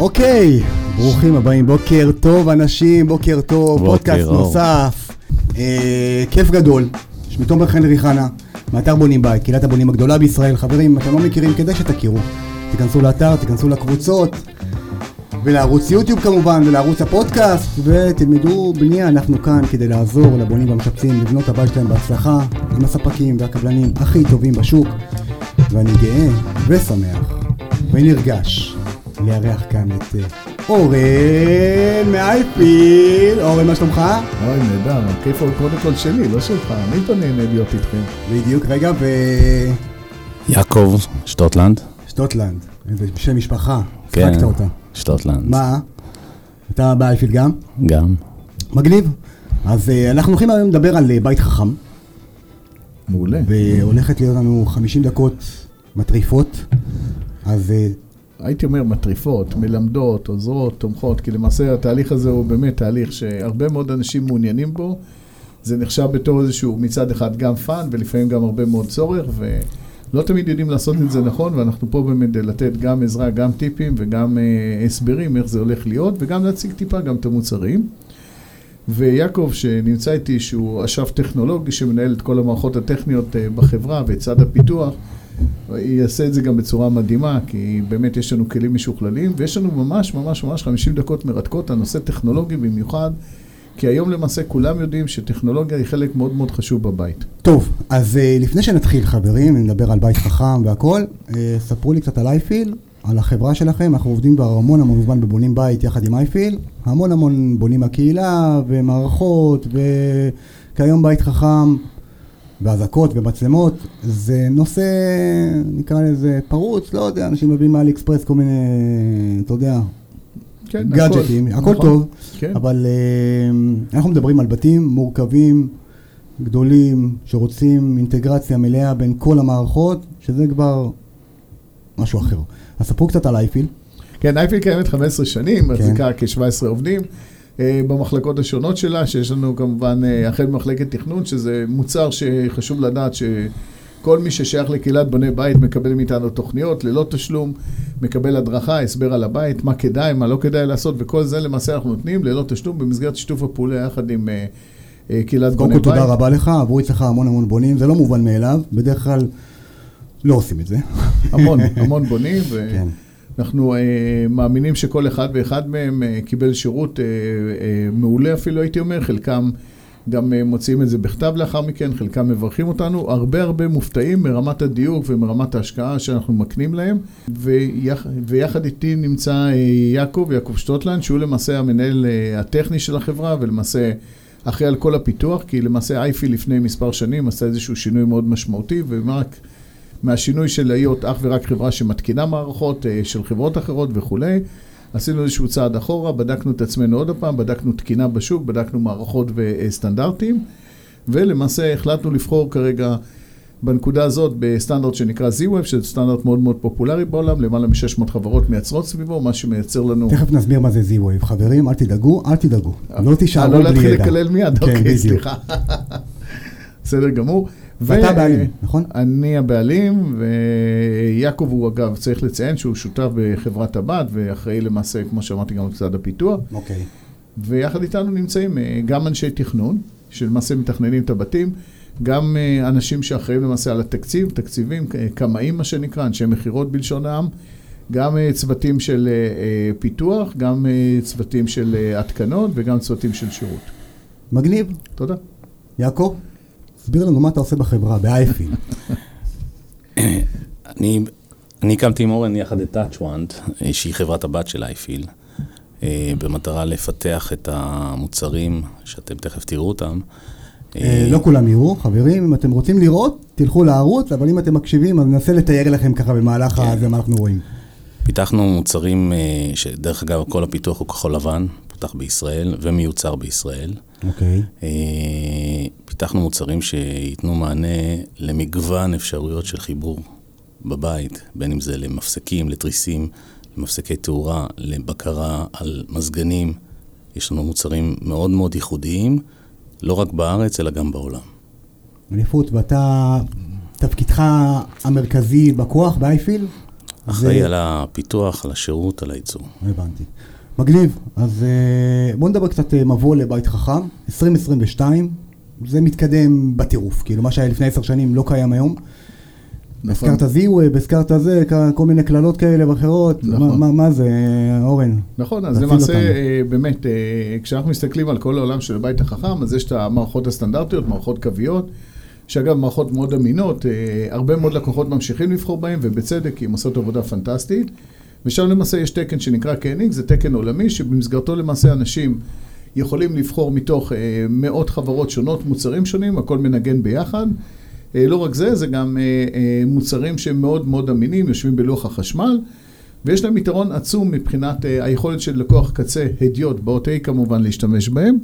אוקיי, ברוכים הבאים, בוקר טוב אנשים, בוקר טוב, בוקר פודקאסט אור. נוסף. אה, כיף גדול, שמי תומר חן ריחנה, מאתר בונים בית, קהילת הבונים הגדולה בישראל. חברים, אם אתם לא מכירים, כדאי שתכירו. תיכנסו לאתר, תיכנסו לקבוצות, ולערוץ יוטיוב כמובן, ולערוץ הפודקאסט, ותלמדו בנייה, אנחנו כאן כדי לעזור לבונים והמשפצים לבנות הבית שלהם בהצלחה, עם הספקים והקבלנים הכי טובים בשוק, ואני גאה ושמח ונרגש לארח כאן את אה, אורן מאייפיל, אורן מה שלומך? אוי, נהדר, הכיף הוא קודם כל שלי, לא שלך, אני פה נהנה להיות איתכם. בדיוק, רגע, יעקב שטוטלנד. ושטוטלנד, איזה שם משפחה, כן. שטוטלנד. מה? אתה באייפיל גם? גם. מגניב. אז אה, אנחנו הולכים היום לדבר על אה, בית חכם, מעולה. והולכת להיות לנו 50 דקות מטריפות, אז הייתי אומר מטריפות, מלמדות, עוזרות, תומכות, כי למעשה התהליך הזה הוא באמת תהליך שהרבה מאוד אנשים מעוניינים בו. זה נחשב בתור איזשהו מצד אחד גם fun ולפעמים גם הרבה מאוד צורך, ולא תמיד יודעים לעשות את זה נכון, ואנחנו פה באמת לתת גם עזרה, גם טיפים וגם אה, הסברים איך זה הולך להיות, וגם להציג טיפה גם את המוצרים. ויעקב שנמצא איתי, שהוא אשף טכנולוגי שמנהל את כל המערכות הטכניות אה, בחברה ואת צד הפיתוח, יעשה את זה גם בצורה מדהימה, כי באמת יש לנו כלים משוכללים, ויש לנו ממש ממש ממש 50 דקות מרתקות על נושא טכנולוגי במיוחד, כי היום למעשה כולם יודעים שטכנולוגיה היא חלק מאוד מאוד חשוב בבית. טוב, אז אה, לפני שנתחיל חברים, נדבר על בית חכם והכל, אה, ספרו לי קצת על אייפיל, על החברה שלכם, אנחנו עובדים כבר המון המון זמן בבונים בית יחד עם אייפיל, המון המון בונים הקהילה ומערכות וכיום בית חכם ואזעקות ומצלמות, זה נושא, נקרא לזה פרוץ, לא יודע, אנשים מביאים מאלי אקספרס כל מיני, אתה יודע, כן, גאדג'טים, הכל נכון. טוב, כן. אבל אה, אנחנו מדברים על בתים מורכבים, גדולים, שרוצים אינטגרציה מלאה בין כל המערכות, שזה כבר משהו אחר. אז ספרו קצת על אייפיל. כן, אייפיל קיימת 15 שנים, כן. מחזיקה כ-17 עובדים במחלקות השונות שלה, שיש לנו כמובן אה, החל ממחלקת תכנון, שזה מוצר שחשוב לדעת שכל מי ששייך לקהילת בוני בית מקבל מאיתנו תוכניות ללא תשלום, מקבל הדרכה, הסבר על הבית, מה כדאי, מה לא כדאי לעשות, וכל זה למעשה אנחנו נותנים ללא תשלום במסגרת שיתוף הפעולה יחד עם אה, אה, קהילת קודם בוני כל בית. תודה רבה לך, עברו אצלך המון המון בונים, זה לא מובן מאליו, בדרך כלל לא עושים את זה. המון, המון בונים, כן. ואנחנו אה, מאמינים שכל אחד ואחד מהם אה, קיבל שירות אה, אה, מעולה אפילו, הייתי אומר, חלקם גם אה, מוציאים את זה בכתב לאחר מכן, חלקם מברכים אותנו, הרבה הרבה מופתעים מרמת הדיוק ומרמת ההשקעה שאנחנו מקנים להם, ויח, ויחד איתי נמצא אה, יעקב, יעקב שטוטלנד, שהוא למעשה המנהל אה, הטכני של החברה, ולמעשה... אחראי על כל הפיתוח, כי למעשה אייפי לפני מספר שנים עשה איזשהו שינוי מאוד משמעותי, ורק מהשינוי של להיות אך ורק חברה שמתקינה מערכות אה, של חברות אחרות וכולי. עשינו איזשהו צעד אחורה, בדקנו את עצמנו עוד פעם, בדקנו תקינה בשוק, בדקנו מערכות וסטנדרטים, ולמעשה החלטנו לבחור כרגע בנקודה הזאת בסטנדרט שנקרא Z-Web, שזה סטנדרט מאוד מאוד פופולרי בעולם, למעלה מ-600 חברות מייצרות סביבו, מה שמייצר לנו... תכף נסביר מה זה Z-Wave. חברים, אל תדאגו, אל תדאגו. לא אה, תישארו לא בלי להתחיל ידע. לקלל מיד, כן, אוקיי. סליחה. בסדר גמור. ואתה הבעלים, נכון? אני הבעלים, ויעקב הוא אגב, צריך לציין שהוא שותף בחברת הבת, ואחראי למעשה, כמו שאמרתי, גם על צד הפיתוח. אוקיי. ויחד איתנו נמצאים אה, גם אנשי תכנון, שלמעשה מתכננים את הבתים, גם אה, אנשים שאחראים למעשה על התקציב, תקציבים, אה, קמאים מה שנקרא, אנשי מכירות בלשון העם, גם צוותים של פיתוח, גם צוותים של התקנות וגם צוותים של שירות. מגניב. תודה. יעקב, תסביר לנו מה אתה עושה בחברה, באייפיל. אני, אני הקמתי עם אורן יחד את TouchWand, אה, שהיא חברת הבת של אייפיל, אה, במטרה לפתח את המוצרים שאתם תכף תראו אותם. אה, לא כולם יראו, חברים, אם אתם רוצים לראות, תלכו לערוץ, אבל אם אתם מקשיבים, אז ננסה לתאר לכם ככה במהלך כן. הזה מה אנחנו רואים. פיתחנו מוצרים, אה, שדרך אגב כל הפיתוח הוא כחול לבן, פותח בישראל ומיוצר בישראל. אוקיי. אה, פיתחנו מוצרים שייתנו מענה למגוון אפשרויות של חיבור בבית, בין אם זה למפסקים, לתריסים, למפסקי תאורה, לבקרה על מזגנים. יש לנו מוצרים מאוד מאוד ייחודיים, לא רק בארץ, אלא גם בעולם. אליפות, ואתה, תפקידך המרכזי בכוח באייפיל? אחראי על הפיתוח, על השירות, על הייצור. הבנתי. מגניב. אז אה, בואו נדבר קצת אה, מבוא לבית חכם. 2022, זה מתקדם בטירוף. כאילו, מה שהיה לפני עשר שנים לא קיים היום. נכון. הזכרת זיווב, הזכרת זה, כ- כל מיני קללות כאלה ואחרות. נכון. מה- מה- מה זה, אורן? נכון, אז למעשה, אותנו. אה, באמת, אה, כשאנחנו מסתכלים על כל העולם של הבית החכם, אז יש את המערכות הסטנדרטיות, מערכות קוויות, שאגב, מערכות מאוד אמינות, אה, הרבה מאוד לקוחות ממשיכים לבחור בהן, ובצדק, כי הן עושות עבודה פנטסטית. ושם למעשה יש תקן שנקרא קניג, זה תקן עולמי, שבמסגרתו למעשה אנשים יכולים לבחור מתוך אה, מאות חברות שונות, מוצרים שונים, הכל מנגן ביחד. אה, לא רק זה, זה גם אה, אה, מוצרים שהם מאוד מאוד אמינים, יושבים בלוח החשמל, ויש להם יתרון עצום מבחינת אה, היכולת של לקוח קצה, הדיוט, באות A כמובן, להשתמש בהם.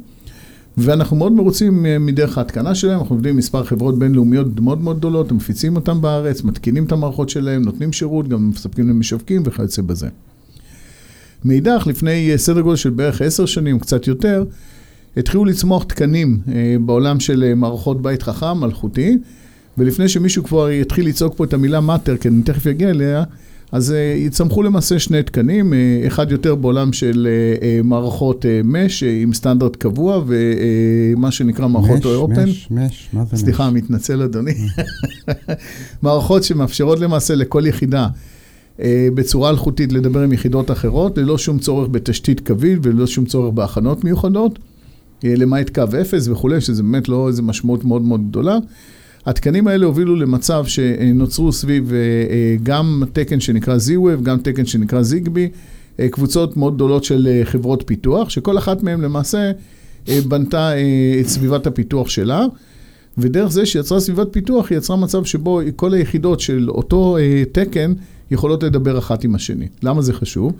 ואנחנו מאוד מרוצים אה, מדרך ההתקנה שלהם, אנחנו עובדים עם מספר חברות בינלאומיות מאוד מאוד גדולות, מפיצים אותם בארץ, מתקינים את המערכות שלהם, נותנים שירות, גם מספקים למשווקים וכיוצא בזה. מאידך, לפני אה, סדר גודל של בערך עשר שנים, קצת יותר, התחילו לצמוח תקנים אה, בעולם של מערכות בית חכם, מלכותי, ולפני שמישהו כבר יתחיל לצעוק פה את המילה מאטר, כי אני תכף אגיע אליה, אז אה, יצמחו למעשה שני תקנים, אה, אחד יותר בעולם של אה, מערכות מש עם סטנדרט קבוע, ומה שנקרא מערכות מש, אופן. מש, מש, מה זה מש? סליחה, מתנצל אדוני. מערכות שמאפשרות למעשה לכל יחידה בצורה אלחוטית לדבר עם יחידות אחרות, ללא שום צורך בתשתית קווית וללא שום צורך בהכנות מיוחדות, למעט קו אפס וכולי, שזה באמת לא איזו משמעות מאוד מאוד גדולה. התקנים האלה הובילו למצב שנוצרו סביב אה, אה, גם תקן שנקרא Z-Wave, גם תקן שנקרא זיגבי, אה, קבוצות מאוד גדולות של חברות פיתוח, שכל אחת מהן למעשה בנתה את סביבת הפיתוח שלה. ודרך זה שיצרה סביבת פיתוח, היא יצרה מצב שבו כל היחידות של אותו תקן יכולות לדבר אחת עם השני. למה זה חשוב?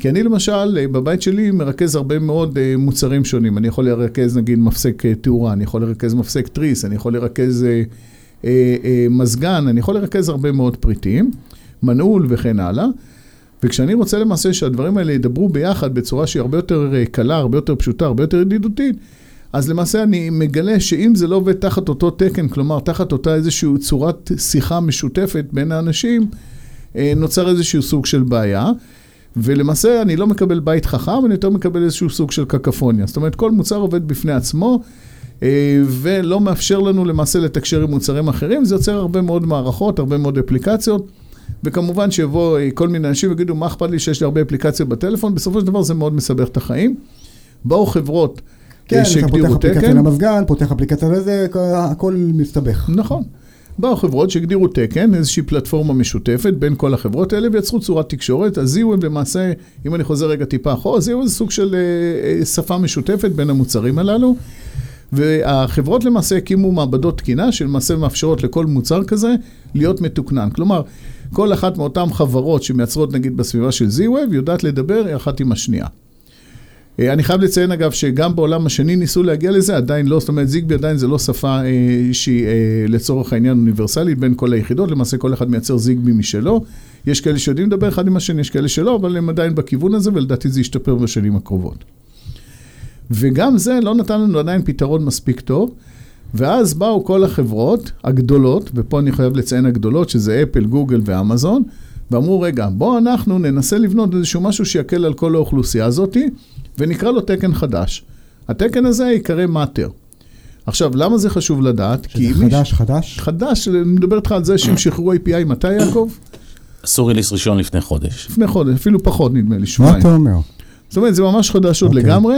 כי אני למשל, אה, בבית שלי מרכז הרבה מאוד אה, מוצרים שונים. אני יכול לרכז נגיד מפסק אה, תאורה, אני יכול לרכז מפסק תריס, אני יכול לרכז אה, אה, אה, מזגן, אני יכול לרכז הרבה מאוד פריטים, מנעול וכן הלאה. וכשאני רוצה למעשה שהדברים האלה ידברו ביחד בצורה שהיא הרבה יותר קלה, הרבה יותר פשוטה, הרבה יותר ידידותית, אז למעשה אני מגלה שאם זה לא עובד תחת אותו תקן, כלומר תחת אותה איזושהי צורת שיחה משותפת בין האנשים, נוצר איזשהו סוג של בעיה. ולמעשה אני לא מקבל בית חכם, אני יותר מקבל איזשהו סוג של קקפוניה. זאת אומרת, כל מוצר עובד בפני עצמו, אה, ולא מאפשר לנו למעשה לתקשר עם מוצרים אחרים, זה יוצר הרבה מאוד מערכות, הרבה מאוד אפליקציות. וכמובן שיבוא אה, כל מיני אנשים ויגידו, מה אכפת לי שיש לי הרבה אפליקציות בטלפון? בסופו של דבר זה מאוד מסבך את החיים. באו חברות כן, אה, אתה פותח שהגדירו אפליקציה תקן. למזגן, פותח אפליקציה לזה, הכל מסתבך. נכון. באו חברות שהגדירו תקן, איזושהי פלטפורמה משותפת בין כל החברות האלה, ויצרו צורת תקשורת. אז זיהו למעשה, אם אני חוזר רגע טיפה אחורה, זיהו זה סוג של אה, אה, שפה משותפת בין המוצרים הללו. והחברות למעשה הקימו מעבדות תקינה, שלמעשה מאפשרות לכל מוצר כזה להיות מתוקנן. כלומר, כל אחת מאותן חברות שמייצרות נגיד בסביבה של Z-Wave יודעת לדבר אחת עם השנייה. אה, אני חייב לציין אגב שגם בעולם השני ניסו להגיע לזה, עדיין לא, זאת אומרת זיגבי עדיין זה לא שפה אה, שהיא אה, לצורך העניין אוניברסלית בין כל היחידות, למעשה כל אחד מייצר זיגבי משלו. יש כאלה שיודעים לדבר אחד עם השני, יש כאלה שלא, אבל הם עדיין בכיוון הזה ולדעתי זה ישתפר בשנים הקרובות. וגם זה לא נתן לנו עדיין פתרון מספיק טוב. ואז באו כל החברות הגדולות, ופה אני חייב לציין הגדולות, שזה אפל, גוגל ואמזון, ואמרו, רגע, בואו אנחנו ננסה לבנות איזשהו משהו שיקל על כל האוכלוסייה הזאתי, ונקרא לו תקן חדש. התקן הזה ייקרא מאטר. עכשיו, למה זה חשוב לדעת? שזה אם מישהו- חדש, חדש? חדש, אני מדבר איתך על זה שהם שחררו API מתי, יעקב? עשו ריליס ראשון לפני חודש. לפני חודש, אפילו פחות נדמה לי, מה שבועיים. אתה אומר? זאת אומרת, זה ממש חדש עוד אוקיי. לגמרי.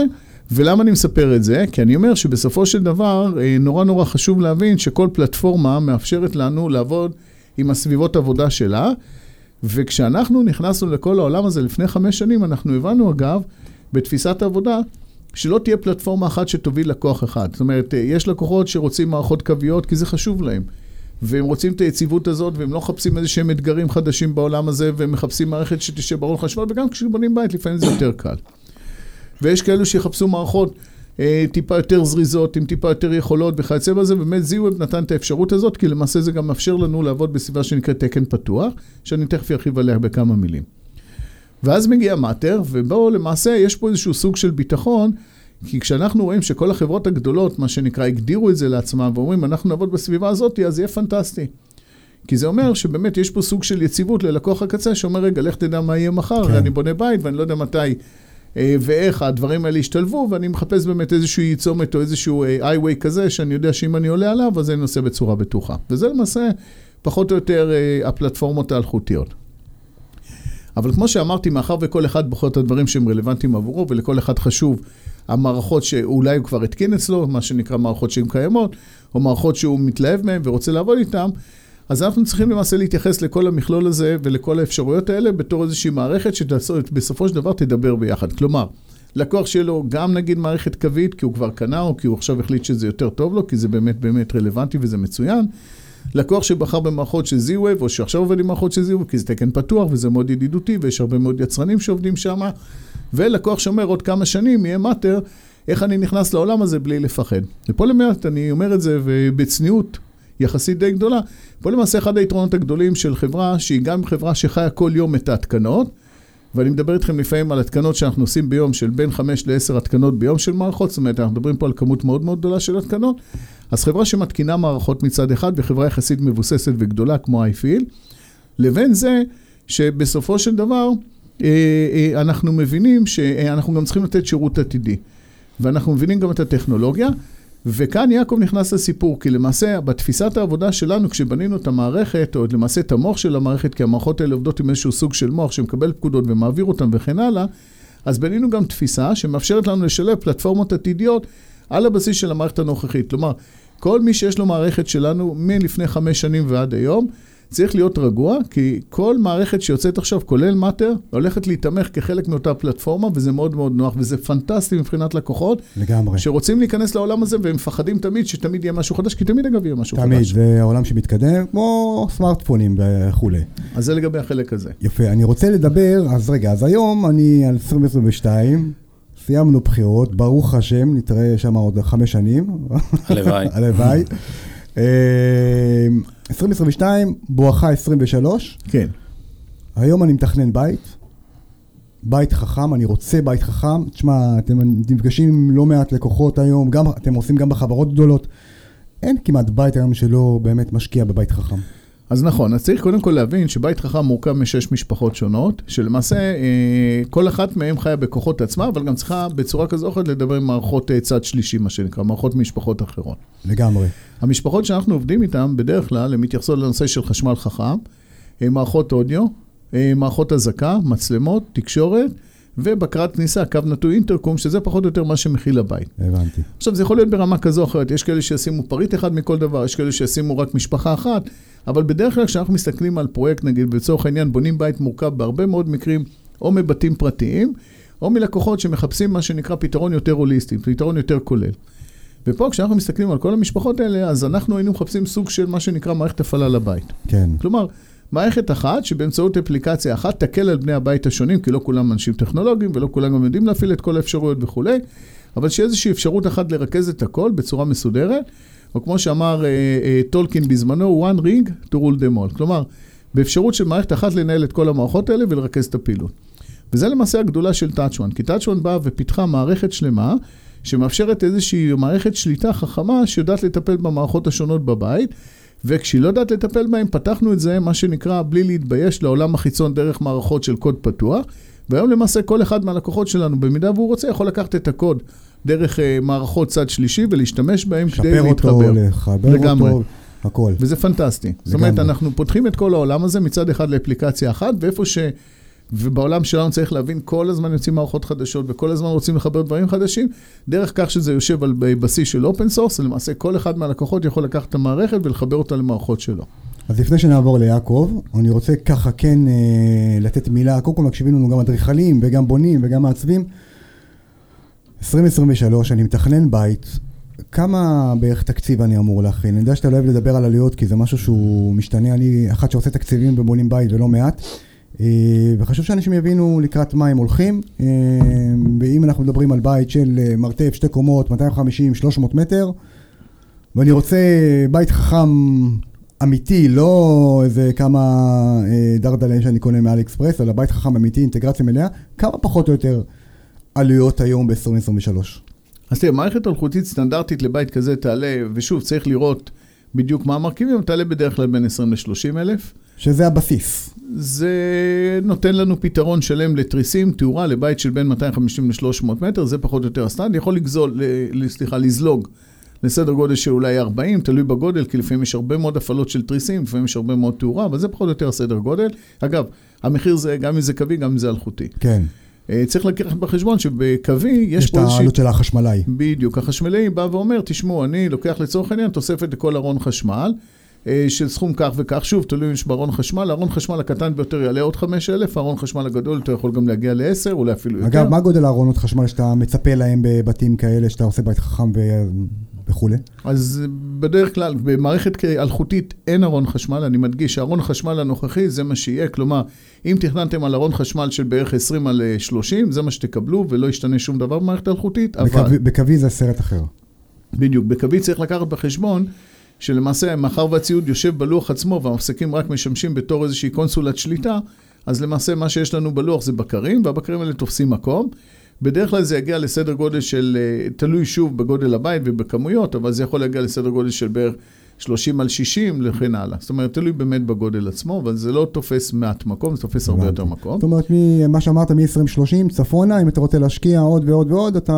ולמה אני מספר את זה? כי אני אומר שבסופו של דבר, אה, נורא נורא חשוב להבין שכל פלטפורמה מאפשרת לנו לעבוד עם הסביבות עבודה שלה, וכשאנחנו נכנסנו לכל העולם הזה לפני חמש שנים, אנחנו הבנו אגב, בתפיסת העבודה, שלא תהיה פלטפורמה אחת שתוביל לקוח אחד. זאת אומרת, אה, יש לקוחות שרוצים מערכות קוויות כי זה חשוב להם. והם רוצים את היציבות הזאת, והם לא מחפשים איזה שהם אתגרים חדשים בעולם הזה, והם מחפשים מערכת שתשב ברור חשמל, וגם כשבונים בית לפעמים זה יותר קל. ויש כאלו שיחפשו מערכות אה, טיפה יותר זריזות, עם טיפה יותר יכולות וכיוצא בזה, ובאמת זיווב נתן את האפשרות הזאת, כי למעשה זה גם מאפשר לנו לעבוד בסביבה שנקראת תקן פתוח, שאני תכף ארחיב עליה בכמה מילים. ואז מגיע מאטר, ובו למעשה יש פה איזשהו סוג של ביטחון, כי כשאנחנו רואים שכל החברות הגדולות, מה שנקרא, הגדירו את זה לעצמם, ואומרים, אנחנו נעבוד בסביבה הזאת, אז יהיה פנטסטי. כי זה אומר שבאמת יש פה סוג של יציבות ללקוח הקצה, שאומר, רגע, לך תדע מה יהיה מחר, כן. כן. אני בונה בית ואני לא יודע מתי אה, ואיך הדברים האלה ישתלבו, ואני מחפש באמת איזושהי צומת או איזשהו איי-ווי כזה, שאני יודע שאם אני עולה עליו, אז אני נוסע בצורה בטוחה. וזה למעשה פחות או יותר אה, הפלטפורמות האלחוטיות. אבל כמו שאמרתי, מאחר וכל אחד בוחר את הדברים שהם רלוונטיים עבורו, ולכל אחד חשוב המערכות שאולי הוא כבר התקין אצלו, מה שנקרא מערכות שהן קיימות, או מערכות שהוא מתלהב מהן ורוצה לעבוד איתן, אז אנחנו צריכים למעשה להתייחס לכל המכלול הזה ולכל האפשרויות האלה בתור איזושהי מערכת שבסופו של דבר תדבר ביחד. כלומר, לקוח שיהיה לו גם נגיד מערכת קווית, כי הוא כבר קנה, או כי הוא עכשיו החליט שזה יותר טוב לו, כי זה באמת באמת רלוונטי וזה מצוין. לקוח שבחר במערכות של Z-Wave, או שעכשיו עובד עם מערכות של Z-Wave, כי זה תקן פתוח וזה מאוד ידידותי, ויש הרבה מאוד יצרנים שעובדים שם. ולקוח שאומר עוד כמה שנים יהיה מאטר, איך אני נכנס לעולם הזה בלי לפחד. ופה למעט, אני אומר את זה ובצניעות יחסית די גדולה, פה למעשה אחד היתרונות הגדולים של חברה, שהיא גם חברה שחיה כל יום את ההתקנות, ואני מדבר איתכם לפעמים על התקנות שאנחנו עושים ביום של בין 5 ל-10 התקנות ביום של מערכות, זאת אומרת, אנחנו מדברים פה על כמות מאוד מאוד גדולה של התקנות, אז חברה שמתקינה מערכות מצד אחד, וחברה יחסית מבוססת וגדולה כמו iField, לבין זה שבסופו של דבר, אה, אה, אנחנו מבינים שאנחנו גם צריכים לתת שירות עתידי. ואנחנו מבינים גם את הטכנולוגיה, וכאן יעקב נכנס לסיפור, כי למעשה בתפיסת העבודה שלנו, כשבנינו את המערכת, או למעשה את המוח של המערכת, כי המערכות האלה עובדות עם איזשהו סוג של מוח שמקבל פקודות ומעביר אותן וכן הלאה, אז בנינו גם תפיסה שמאפשרת לנו לשלב פלטפורמות עתידיות על הבסיס של המערכת הנוכחית. כלומר, כל מי שיש לו מערכת שלנו מלפני חמש שנים ועד היום, צריך להיות רגוע, כי כל מערכת שיוצאת עכשיו, כולל מאטר, הולכת להתמך כחלק מאותה פלטפורמה, וזה מאוד מאוד נוח, וזה פנטסטי מבחינת לקוחות. לגמרי. שרוצים להיכנס לעולם הזה, והם מפחדים תמיד שתמיד יהיה משהו חדש, כי תמיד אגב יהיה משהו תמיד, חדש. זה העולם שמתקדם, כמו סמארטפונים וכולי. אז זה לגבי החלק הזה. יפה, אני רוצה לדבר, אז רגע, אז היום אני על 2022, סיימנו בחירות, ברוך השם, נתראה שם עוד חמש שנים. הלוואי. הלוואי. אה, 2022, בואכה 23, כן. היום אני מתכנן בית, בית חכם, אני רוצה בית חכם. תשמע, אתם נפגשים עם לא מעט לקוחות היום, גם, אתם עושים גם בחברות גדולות. אין כמעט בית היום שלא באמת משקיע בבית חכם. אז נכון, אז צריך קודם כל להבין שבית חכם מורכב משש משפחות שונות, שלמעשה אה, כל אחת מהן חיה בכוחות עצמה, אבל גם צריכה בצורה כזו או אחרת לדבר עם מערכות אה, צד שלישי, מה שנקרא, מערכות משפחות אחרות. לגמרי. המשפחות שאנחנו עובדים איתן, בדרך כלל, הן מתייחסות לנושא של חשמל חכם, אה, מערכות אודיו, אה, מערכות אזעקה, מצלמות, תקשורת, ובקרת כניסה, קו נטוי אינטרקום, שזה פחות או יותר מה שמכיל הבית. הבנתי. עכשיו, זה יכול להיות ברמה כזו או אחרת, יש כאלה שישימו פריט אחד מכל דבר, יש כאלה שישימו רק משפחה אחת, אבל בדרך כלל כשאנחנו מסתכלים על פרויקט, נגיד, לצורך העניין, בונים בית מורכב בהרבה מאוד מקרים, או מבתים פרטיים, או מלקוחות שמחפשים מה שנקרא פתרון יותר הוליסטי, פתרון יותר כולל. ופה כשאנחנו מסתכלים על כל המשפחות האלה, אז אנחנו היינו מחפשים סוג של מה שנקרא מערכת הפעלה לבית. כן. כלומר, מערכת אחת שבאמצעות אפליקציה אחת תקל על בני הבית השונים, כי לא כולם אנשים טכנולוגיים ולא כולם גם יודעים להפעיל את כל האפשרויות וכולי, אבל שיהיה איזושהי אפשרות אחת לרכז את הכל בצורה מסודרת, או כמו שאמר אה, אה, טולקין בזמנו, one ring to rule them all. כלומר, באפשרות של מערכת אחת לנהל את כל המערכות האלה ולרכז את הפעילות. וזה למעשה הגדולה של TouchOne, כי TouchOne באה ופיתחה מערכת שלמה, שמאפשרת איזושהי מערכת שליטה חכמה שיודעת לטפל במערכות השונות בבית, וכשהיא לא יודעת לטפל בהם, פתחנו את זה, מה שנקרא, בלי להתבייש, לעולם החיצון דרך מערכות של קוד פתוח. והיום למעשה כל אחד מהלקוחות שלנו, במידה והוא רוצה, יכול לקחת את הקוד דרך uh, מערכות צד שלישי ולהשתמש בהם כדי להתחבר. אותו, לחבר לגמרי. אותו, הכל. וזה פנטסטי. זאת לגמרי. אומרת, אנחנו פותחים את כל העולם הזה מצד אחד לאפליקציה אחת, ואיפה ש... ובעולם שלנו צריך להבין, כל הזמן יוצאים מערכות חדשות, וכל הזמן רוצים לחבר דברים חדשים, דרך כך שזה יושב על בסיס של open source, למעשה כל אחד מהלקוחות יכול לקחת את המערכת ולחבר אותה למערכות שלו. אז לפני שנעבור ליעקב, אני רוצה ככה כן אה, לתת מילה, קודם כל מקשיבים לנו גם אדריכלים וגם בונים וגם מעצבים. 2023, אני מתכנן בית, כמה בערך תקציב אני אמור להכין? אני יודע שאתה לא אוהב לדבר על עלויות, כי זה משהו שהוא משתנה, אני אחד שעושה תקציבים ובונים בית ולא מעט. אה, וחשוב שאנשים יבינו לקראת מה הם הולכים, אה, ואם אנחנו מדברים על בית של אה, מרתף, שתי קומות, 250-300 מטר, ואני רוצה בית חכם אמיתי, לא איזה כמה דרדלה שאני קונה מאלי אקספרס, אלא בית חכם אמיתי, אינטגרציה מלאה, כמה פחות או יותר עלויות היום ב-2023? אז תראה, מערכת אלחוטית סטנדרטית לבית כזה תעלה, ושוב, צריך לראות בדיוק מה המרכיבים, תעלה בדרך כלל בין 20 ל-30 אלף. שזה הבסיס. זה נותן לנו פתרון שלם לתריסים, תאורה לבית של בין 250 ל-300 מטר, זה פחות או יותר ה stand, יכול לגזול, ל- סליחה, לזלוג לסדר גודל של אולי 40, תלוי בגודל, כי לפעמים יש הרבה מאוד הפעלות של תריסים, לפעמים יש הרבה מאוד תאורה, אבל זה פחות או יותר הסדר גודל. אגב, המחיר זה גם אם זה קווי, גם אם זה אלחוטי. כן. אה, צריך לקחת בחשבון שבקווי יש, יש את פה איזושהי... העלות של החשמלאי. בדיוק, החשמלאי בא ואומר, תשמעו, אני לוקח לצורך העניין תוספת לכל ארון חשמל. אה, של סכום כך וכך, שוב, תלוי אם יש בארון חשמל, ארון חשמל הקטן ביותר יעלה עוד 5,000, ארון חשמל הגדול יותר יכול גם להגיע ל-10, אולי אפילו יותר. אגב, מה גודל הארונות חשמל שאתה מצפה להם בבתים כאלה, שאתה עושה בית חכם ו... וכולי? אז בדרך כלל, במערכת אלחוטית אין ארון חשמל, אני מדגיש, הארון חשמל הנוכחי זה מה שיהיה, כלומר, אם תכננתם על ארון חשמל של בערך 20 על 30, זה מה שתקבלו, ולא ישתנה שום דבר במערכת האלחוטית, אבל... בקווי זה סרט אחר. בדיוק, בקווי צריך לקחת בחשבון שלמעשה, מאחר והציוד יושב בלוח עצמו והמפסקים רק משמשים בתור איזושהי קונסולת שליטה, אז למעשה מה שיש לנו בלוח זה בקרים, והבקרים האלה תופסים מקום. בדרך כלל זה יגיע לסדר גודל של, אה, תלוי שוב בגודל הבית ובכמויות, אבל זה יכול להגיע לסדר גודל של בערך 30 על 60 וכן הלאה. זאת אומרת, תלוי באמת בגודל עצמו, אבל זה לא תופס מעט מקום, זה תופס הרבה יותר מקום. זאת אומרת, מה שאמרת מ-2030 צפונה, אם אתה רוצה להשקיע עוד ועוד ועוד, אתה...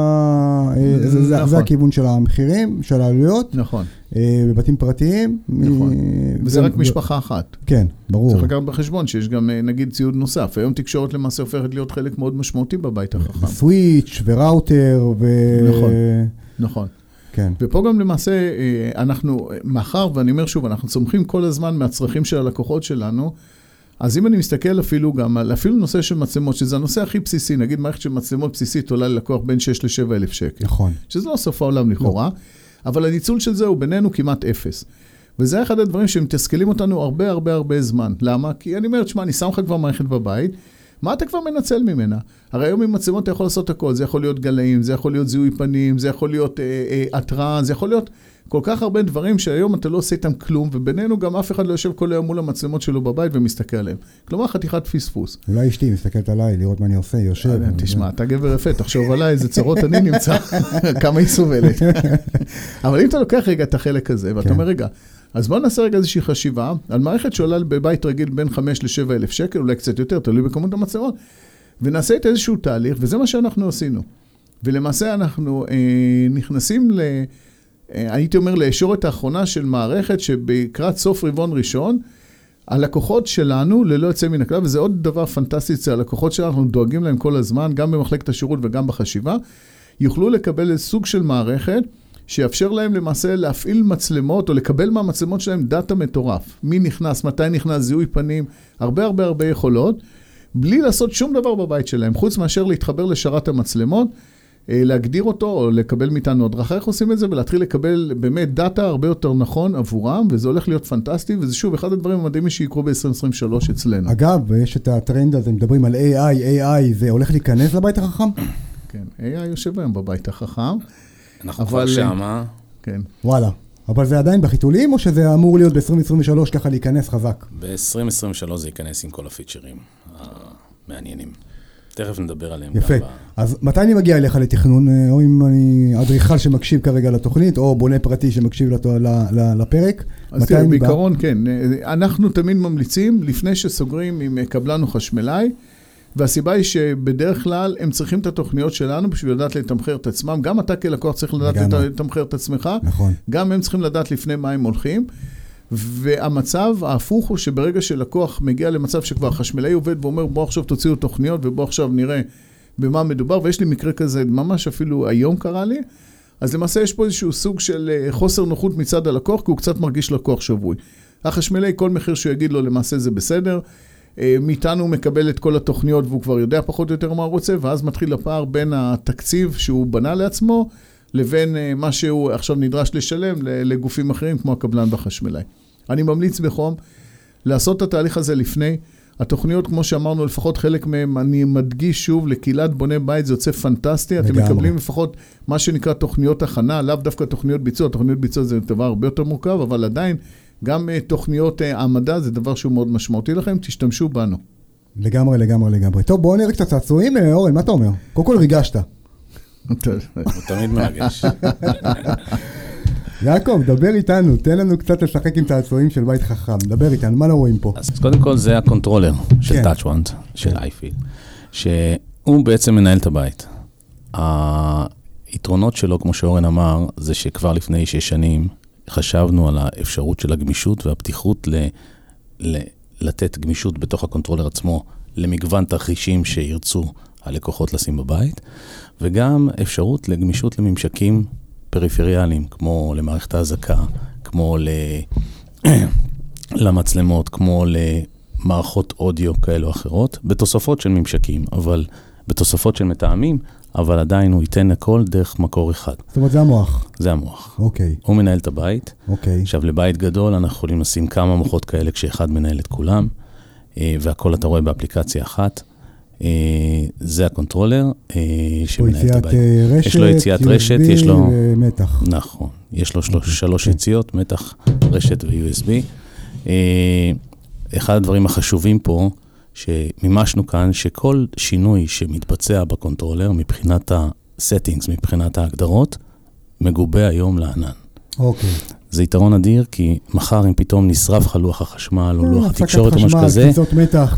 אה, זה, נכון. זה הכיוון של המחירים, של העלויות. נכון. אה, בבתים פרטיים. נכון. אה, וזה רק משפחה אחת. כן, ברור. צריך לקחת בחשבון שיש גם נגיד ציוד נוסף. היום תקשורת למעשה הופכת להיות חלק מאוד משמעותי בבית החכם. סוויץ' וראוטר ו... נכון, נכון. כן. ופה גם למעשה, אנחנו, מאחר, ואני אומר שוב, אנחנו צומחים כל הזמן מהצרכים של הלקוחות שלנו, אז אם אני מסתכל אפילו גם על, אפילו נושא של מצלמות, שזה הנושא הכי בסיסי, נגיד מערכת של מצלמות בסיסית עולה ללקוח בין 6 ל-7 אלף שקל. נכון. שזה לא סוף העולם לכאורה, לא. אבל הניצול של זה הוא בינינו כמעט אפס. וזה אחד הדברים שמתסכלים אותנו הרבה הרבה הרבה זמן. למה? כי אני אומר, תשמע, אני שם לך כבר מערכת בבית, מה אתה כבר מנצל ממנה? הרי היום עם מצלמות אתה יכול לעשות הכל, זה יכול להיות גלאים, זה יכול להיות זיהוי פנים, זה יכול להיות התראה, אה, אה, זה יכול להיות כל כך הרבה דברים שהיום אתה לא עושה איתם כלום, ובינינו גם אף אחד לא יושב כל היום מול המצלמות שלו בבית ומסתכל עליהם. כלומר, חתיכת פספוס. אולי אשתי מסתכלת עליי, לראות מה אני עושה, יושב. אה, תשמע, אתה גבר יפה, תחשוב עליי, איזה צרות אני נמצא, כמה היא סובלת. אבל אם אתה לוקח רגע את החלק הזה, ואתה כן. אומר, רגע, אז בואו נעשה רגע איזושהי חשיבה על מערכת שעולה בבית רגיל בין 5 ל-7 אלף שקל, אולי קצת יותר, תלוי בכמות המצלמות, ונעשה את איזשהו תהליך, וזה מה שאנחנו עשינו. ולמעשה אנחנו אה, נכנסים ל... אה, הייתי אומר, לישורת האחרונה של מערכת שבקראת סוף רבעון ראשון, הלקוחות שלנו, ללא יוצא מן הכלל, וזה עוד דבר פנטסטי, זה הלקוחות שלנו, אנחנו דואגים להם כל הזמן, גם במחלקת השירות וגם בחשיבה, יוכלו לקבל סוג של מערכת שיאפשר להם למעשה להפעיל מצלמות או לקבל מהמצלמות שלהם data מטורף. מי נכנס, מתי נכנס, זיהוי פנים, הרבה הרבה הרבה יכולות, בלי לעשות שום דבר בבית שלהם, חוץ מאשר להתחבר לשרת המצלמות, אה, להגדיר אותו או לקבל מאיתנו הדרכה איך עושים את זה ולהתחיל לקבל באמת data הרבה יותר נכון עבורם, וזה הולך להיות פנטסטי, וזה שוב אחד הדברים המדהימים שיקרו ב-2023 אצלנו. אגב, יש את הטרנד הזה, מדברים על AI, AI, זה הולך להיכנס לבית החכם? כן, AI יושב היום בבית החכם. אנחנו אבל... כבר שמה. כן. וואלה. אבל זה עדיין בחיתולים, או שזה אמור להיות ב-2023 ככה להיכנס חזק? ב-2023 זה ייכנס עם כל הפיצ'רים המעניינים. תכף נדבר עליהם. יפה. אז מתי אני מגיע אליך לתכנון, אה, או אם אני אדריכל שמקשיב כרגע לתוכנית, או בונה פרטי שמקשיב לת... לפרק? אז תראה, בעיקרון בא... כן. אנחנו תמיד ממליצים, לפני שסוגרים עם קבלן או חשמלאי, והסיבה היא שבדרך כלל הם צריכים את התוכניות שלנו בשביל לדעת לתמחר את עצמם. גם אתה כלקוח צריך לדעת לתמחר את עצמך. נכון. גם הם צריכים לדעת לפני מה הם הולכים. והמצב ההפוך הוא שברגע שלקוח מגיע למצב שכבר חשמלאי עובד ואומר, בוא עכשיו תוציאו תוכניות ובוא עכשיו נראה במה מדובר, ויש לי מקרה כזה, ממש אפילו היום קרה לי, אז למעשה יש פה איזשהו סוג של אה, חוסר נוחות מצד הלקוח, כי הוא קצת מרגיש לקוח שבוי. החשמלאי, כל מחיר שהוא יגיד לו, למעשה זה בסדר. אה, מאיתנו הוא מקבל את כל התוכניות והוא כבר יודע פחות או יותר מה הוא רוצה, ואז מתחיל הפער בין התקציב שהוא בנה לעצמו, לבין אה, מה שהוא עכשיו נדרש לשלם לגופים אחרים כמו הקבלן והחשמלאי. אני ממליץ בחום לעשות את התהליך הזה לפני. התוכניות, כמו שאמרנו, לפחות חלק מהם, אני מדגיש שוב, לקהילת בוני בית זה יוצא פנטסטי. אתם מקבלים לפחות מה שנקרא תוכניות הכנה, לאו דווקא תוכניות ביצוע. תוכניות ביצוע זה דבר הרבה יותר מורכב, אבל עדיין, גם uh, תוכניות uh, העמדה זה דבר שהוא מאוד משמעותי לכם, תשתמשו בנו. לגמרי, לגמרי, לגמרי. טוב, בואו נראה קצת צעצועים. אורן, מה אתה אומר? קודם כל ריגשת. הוא תמיד מרגש. יעקב, דבר איתנו, תן לנו קצת לשחק עם צעצועים של בית חכם. דבר איתנו, מה לא רואים פה? אז קודם כל זה ה controller של כן. Touch One, של אייפיל, שהוא בעצם מנהל את הבית. היתרונות שלו, כמו שאורן אמר, זה שכבר לפני שש שנים חשבנו על האפשרות של הגמישות והפתיחות ל, ל, לתת גמישות בתוך ה controller עצמו למגוון תרחישים שירצו הלקוחות לשים בבית, וגם אפשרות לגמישות לממשקים פריפריאליים, כמו למערכת האזעקה, כמו ל... למצלמות, כמו למערכות אודיו כאלו או אחרות, בתוספות של ממשקים, אבל בתוספות של מתאמים, אבל עדיין הוא ייתן הכל דרך מקור אחד. זאת אומרת, זה המוח. זה המוח. אוקיי, הוא מנהל את הבית. אוקיי. עכשיו, לבית גדול אנחנו יכולים לשים כמה מוחות כאלה כשאחד מנהל את כולם, אה, והכל אתה רואה באפליקציה אחת. אה, זה ה controller אה, שמנהל את יציאת הבית. אה, רשת, יש לו יציאת רשת, יש לו- ומתח. נכון, יש לו שלוש, שלוש כן. יציאות, מתח, רשת ו-USB. אחד הדברים החשובים פה, שמימשנו כאן, שכל שינוי שמתבצע ב controller מבחינת ה-settings, מבחינת ההגדרות, מגובה היום לענן. אוקיי. זה יתרון אדיר, כי מחר אם פתאום נשרף לך לוח החשמל או לוח אה, הפסקת התקשורת או משהו כזה,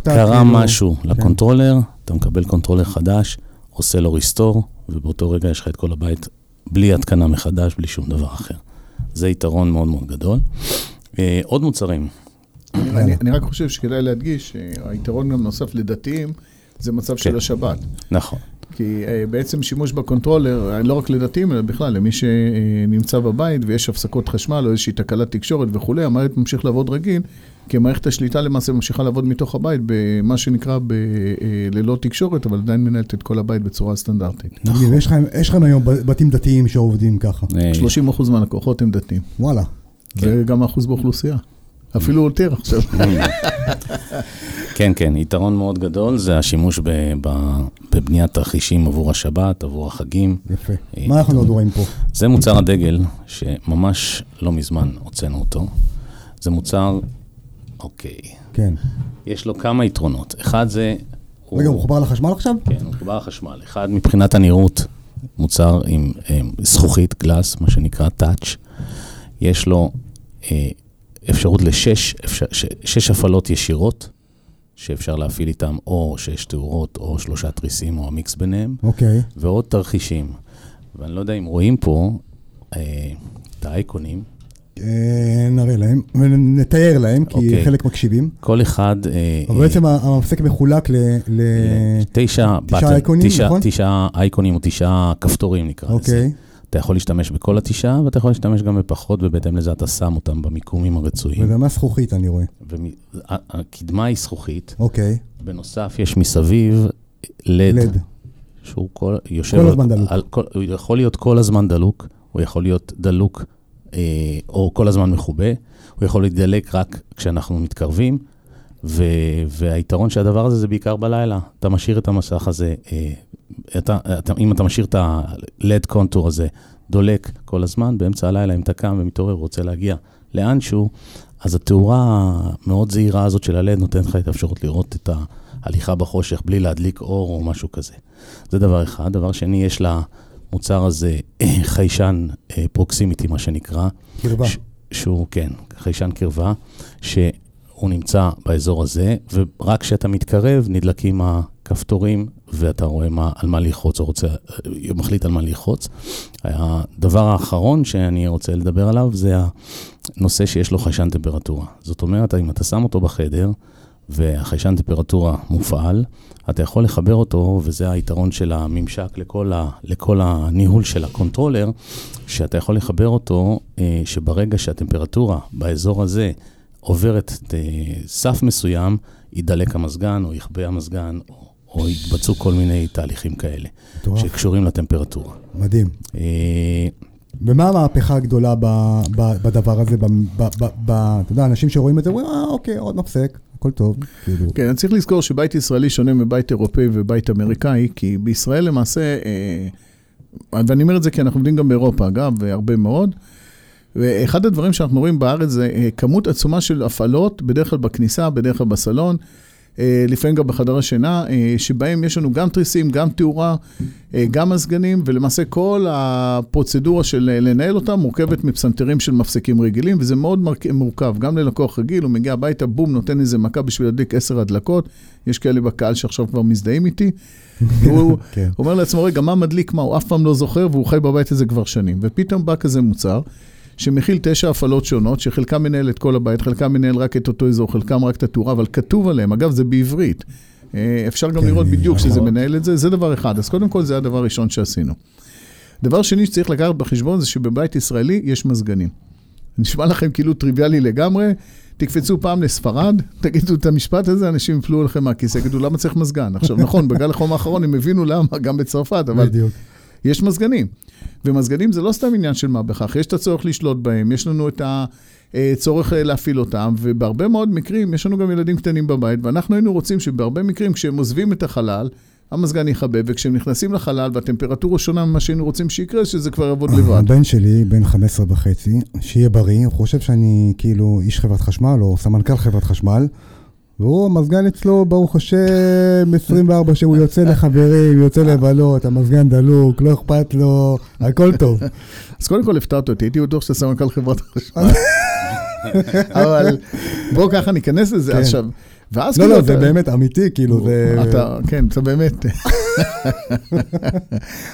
קרה כאילו. משהו כן. ל controller, אתה מקבל controller חדש, עושה לו restore, ובאותו רגע יש לך את כל הבית בלי התקנה מחדש, בלי שום דבר אחר. זה יתרון מאוד מאוד גדול. אה, עוד מוצרים, אני- אני- אני רק חושב שכדאי להדגיש, שהיתרון גם נוסף לדתיים, זה מצב של כן. השבת. נכון, כי אה, בעצם שימוש בקונטרולר, אה, לא רק לדתיים, אלא בכלל, למי שנמצא בבית ויש הפסקות חשמל או איזושהי תקלת תקשורת וכולי, המערכת ממשיך לעבוד רגיל, כי מערכת השליטה למעשה ממשיכה לעבוד מתוך הבית, במה שנקרא ב, אה, ללא תקשורת, אבל עדיין מנהלת את כל הבית בצורה סטנדרטית. יש לכם- יש לכם היום בתים דתיים שעובדים ככה. אה, 30% מהלקוחות הם דתיים. וואלה. זה גם האחוז באוכלוסייה. אפילו יותר עכשיו. כן, כן, יתרון מאוד גדול זה השימוש בבניית תרחישים עבור השבת, עבור החגים. יפה. אה, מה אנחנו עוד רואים פה? זה מוצר הדגל, שממש לא מזמן הוצאנו אותו. זה מוצר, אוקיי, כן. יש לו כמה יתרונות. אחד זה... רגע, הוא מחובר לחשמל עכשיו? כן, הוא מחובר לחשמל. אחד, מבחינת הנראות, מוצר עם אה, זכוכית, גלאס, מה שנקרא טאץ'. יש לו אה, אפשרות לשש אפשר, ש, שש הפעלות ישירות, שאפשר להפעיל איתם או שש תאורות או שלושה תריסים או המיקס ביניהם, אוקיי. ועוד תרחישים. ואני לא יודע אם רואים פה אה, את האייקונים. אה, נראה להם, ונתאר להם, כי אוקיי. חלק מקשיבים. כל אחד... אה, אבל בעצם המפסק מחולק ל... ל- תשע, תשעה button- אייקונים, תשעה- נכון? תשעה אייקונים או תשעה כפתורים נקרא לזה. אתה יכול להשתמש בכל התשעה, ואתה יכול להשתמש גם בפחות, ובהתאם לזה אתה שם אותם במיקומים הרצויים. וזה מהזכוכית, אני רואה. והקדמה היא זכוכית, אוקיי. בנוסף יש מסביב לד, לד. שהוא כל, יושב... כל על- הזמן דלוק. על, כל, הוא יכול להיות כל הזמן דלוק, הוא יכול להיות דלוק אה, או כל הזמן מכובה, הוא יכול להידלק רק כשאנחנו מתקרבים, ו, והיתרון של הדבר הזה זה בעיקר בלילה. אתה משאיר את המסך הזה, אה, אתה, אתה, אם אתה משאיר את ה-LED קונטור הזה דולק כל הזמן, באמצע הלילה, אם אתה קם ומתעורר ורוצה להגיע לאנשהו, אז התאורה המאוד זהירה הזאת של הלד נותנת לך את האפשרות לראות את ההליכה בחושך בלי להדליק אור או משהו כזה. זה דבר אחד. דבר שני, יש למוצר הזה אה, חיישן אה, פרוקסימיטי, מה שנקרא. קרבה. ש- שהוא, כן, חיישן קרבה, שהוא נמצא באזור הזה, ורק כשאתה מתקרב נדלקים הכפתורים, ואתה רואה מה, על מה ללחוץ, או רוצה, אה, מחליט על מה ללחוץ. הדבר האחרון שאני רוצה לדבר עליו זה הנושא שיש לו חיישן טמפרטורה. זאת אומרת, אם אתה שם אותו בחדר, והחיישן טמפרטורה מופעל, אתה יכול לחבר אותו, וזה היתרון של הממשק לכל, ה, לכל הניהול של ה controller, שאתה יכול לחבר אותו, אה, שברגע שהטמפרטורה באזור הזה עוברת אה, סף מסוים, יידלק המזגן, או יכבה המזגן, או, או יתבצעו כל מיני תהליכים כאלה, מטורף. שקשורים לטמפרטורה. מדהים. אה, ומה המהפכה הגדולה ב- ב- בדבר הזה? ב- ב- ב- ב- אתה יודע, אנשים שרואים את זה אומרים, אה, אוקיי, עוד מפסק, הכל טוב. כאילו, כן, אני צריך לזכור שבית ישראלי שונה מבית אירופאי ובית אמריקאי, כי בישראל למעשה, אה, ואני אומר את זה כי אנחנו עובדים גם באירופה, אגב, והרבה מאוד, ואחד הדברים שאנחנו רואים בארץ זה אה, כמות עצומה של הפעלות, בדרך כלל בכניסה, בדרך כלל בסלון. אה, לפעמים גם בחדר השינה, אה, שבהם יש לנו גם תריסים, גם תאורה, גם מזגנים, ולמעשה כל הפרוצדורה של לנהל אותם מורכבת מפסנתרים של מפסקים רגילים, וזה מאוד מורכב. גם ללקוח רגיל, הוא מגיע הביתה, בום, נותן איזה מכה בשביל להדליק עשר הדלקות. יש כאלה בקהל שעכשיו כבר מזדהים איתי. הוא כן. אומר לעצמו, רגע, מה מדליק מה? הוא אף פעם לא זוכר, והוא חי בבית הזה כבר שנים. ופתאום בא כזה מוצר. שמכיל תשע הפעלות שונות, שחלקם מנהל את כל הבית, חלקם מנהל רק את אותו אזור, חלקם רק את התאורה, אבל כתוב עליהם, אגב, זה בעברית. אה, אפשר גם כן, לראות בדיוק נכון. שזה מנהל את זה, זה דבר אחד. אז קודם כל, זה הדבר הראשון שעשינו. דבר שני שצריך לקחת בחשבון זה שבבית ישראלי יש מזגנים. נשמע לכם כאילו טריוויאלי לגמרי, תקפצו פעם לספרד, תגידו את המשפט הזה, אנשים יפלו לכם מהכיסא, יגידו, למה צריך מזגן? עכשיו, נכון, בגל החום האחרון הם הבינו למה, גם בצרפת, אבל... בדיוק. יש מזגנים. ומזגנים זה לא סתם עניין של מה בכך, יש את הצורך לשלוט בהם, יש לנו את הצורך אה, להפעיל אותם, ובהרבה מאוד מקרים, יש לנו גם ילדים קטנים בבית, ואנחנו היינו רוצים שבהרבה מקרים, כשהם עוזבים את החלל, המזגן יכבה, וכשהם נכנסים לחלל והטמפרטורה שונה ממה שהיינו רוצים שיקרה, שזה כבר יעבוד לבד. הבן שלי, בן 15 וחצי, שיהיה בריא, הוא חושב שאני כאילו איש חברת חשמל או סמנכ"ל חברת חשמל. והוא, המזגן אצלו, ברוך השם, 24 שהוא יוצא לחברים, יוצא לבלות, המזגן דלוק, לא אכפת לו, הכל טוב. אז קודם כל הפתעת אותי, הייתי בטוח שאתה סמנכ"ל חברת החשמל. אבל בואו ככה ניכנס לזה כן. עכשיו. ואז לא, כאילו... לא, לא, זה באמת אמיתי, כאילו, זה... אתה, כן, זה באמת...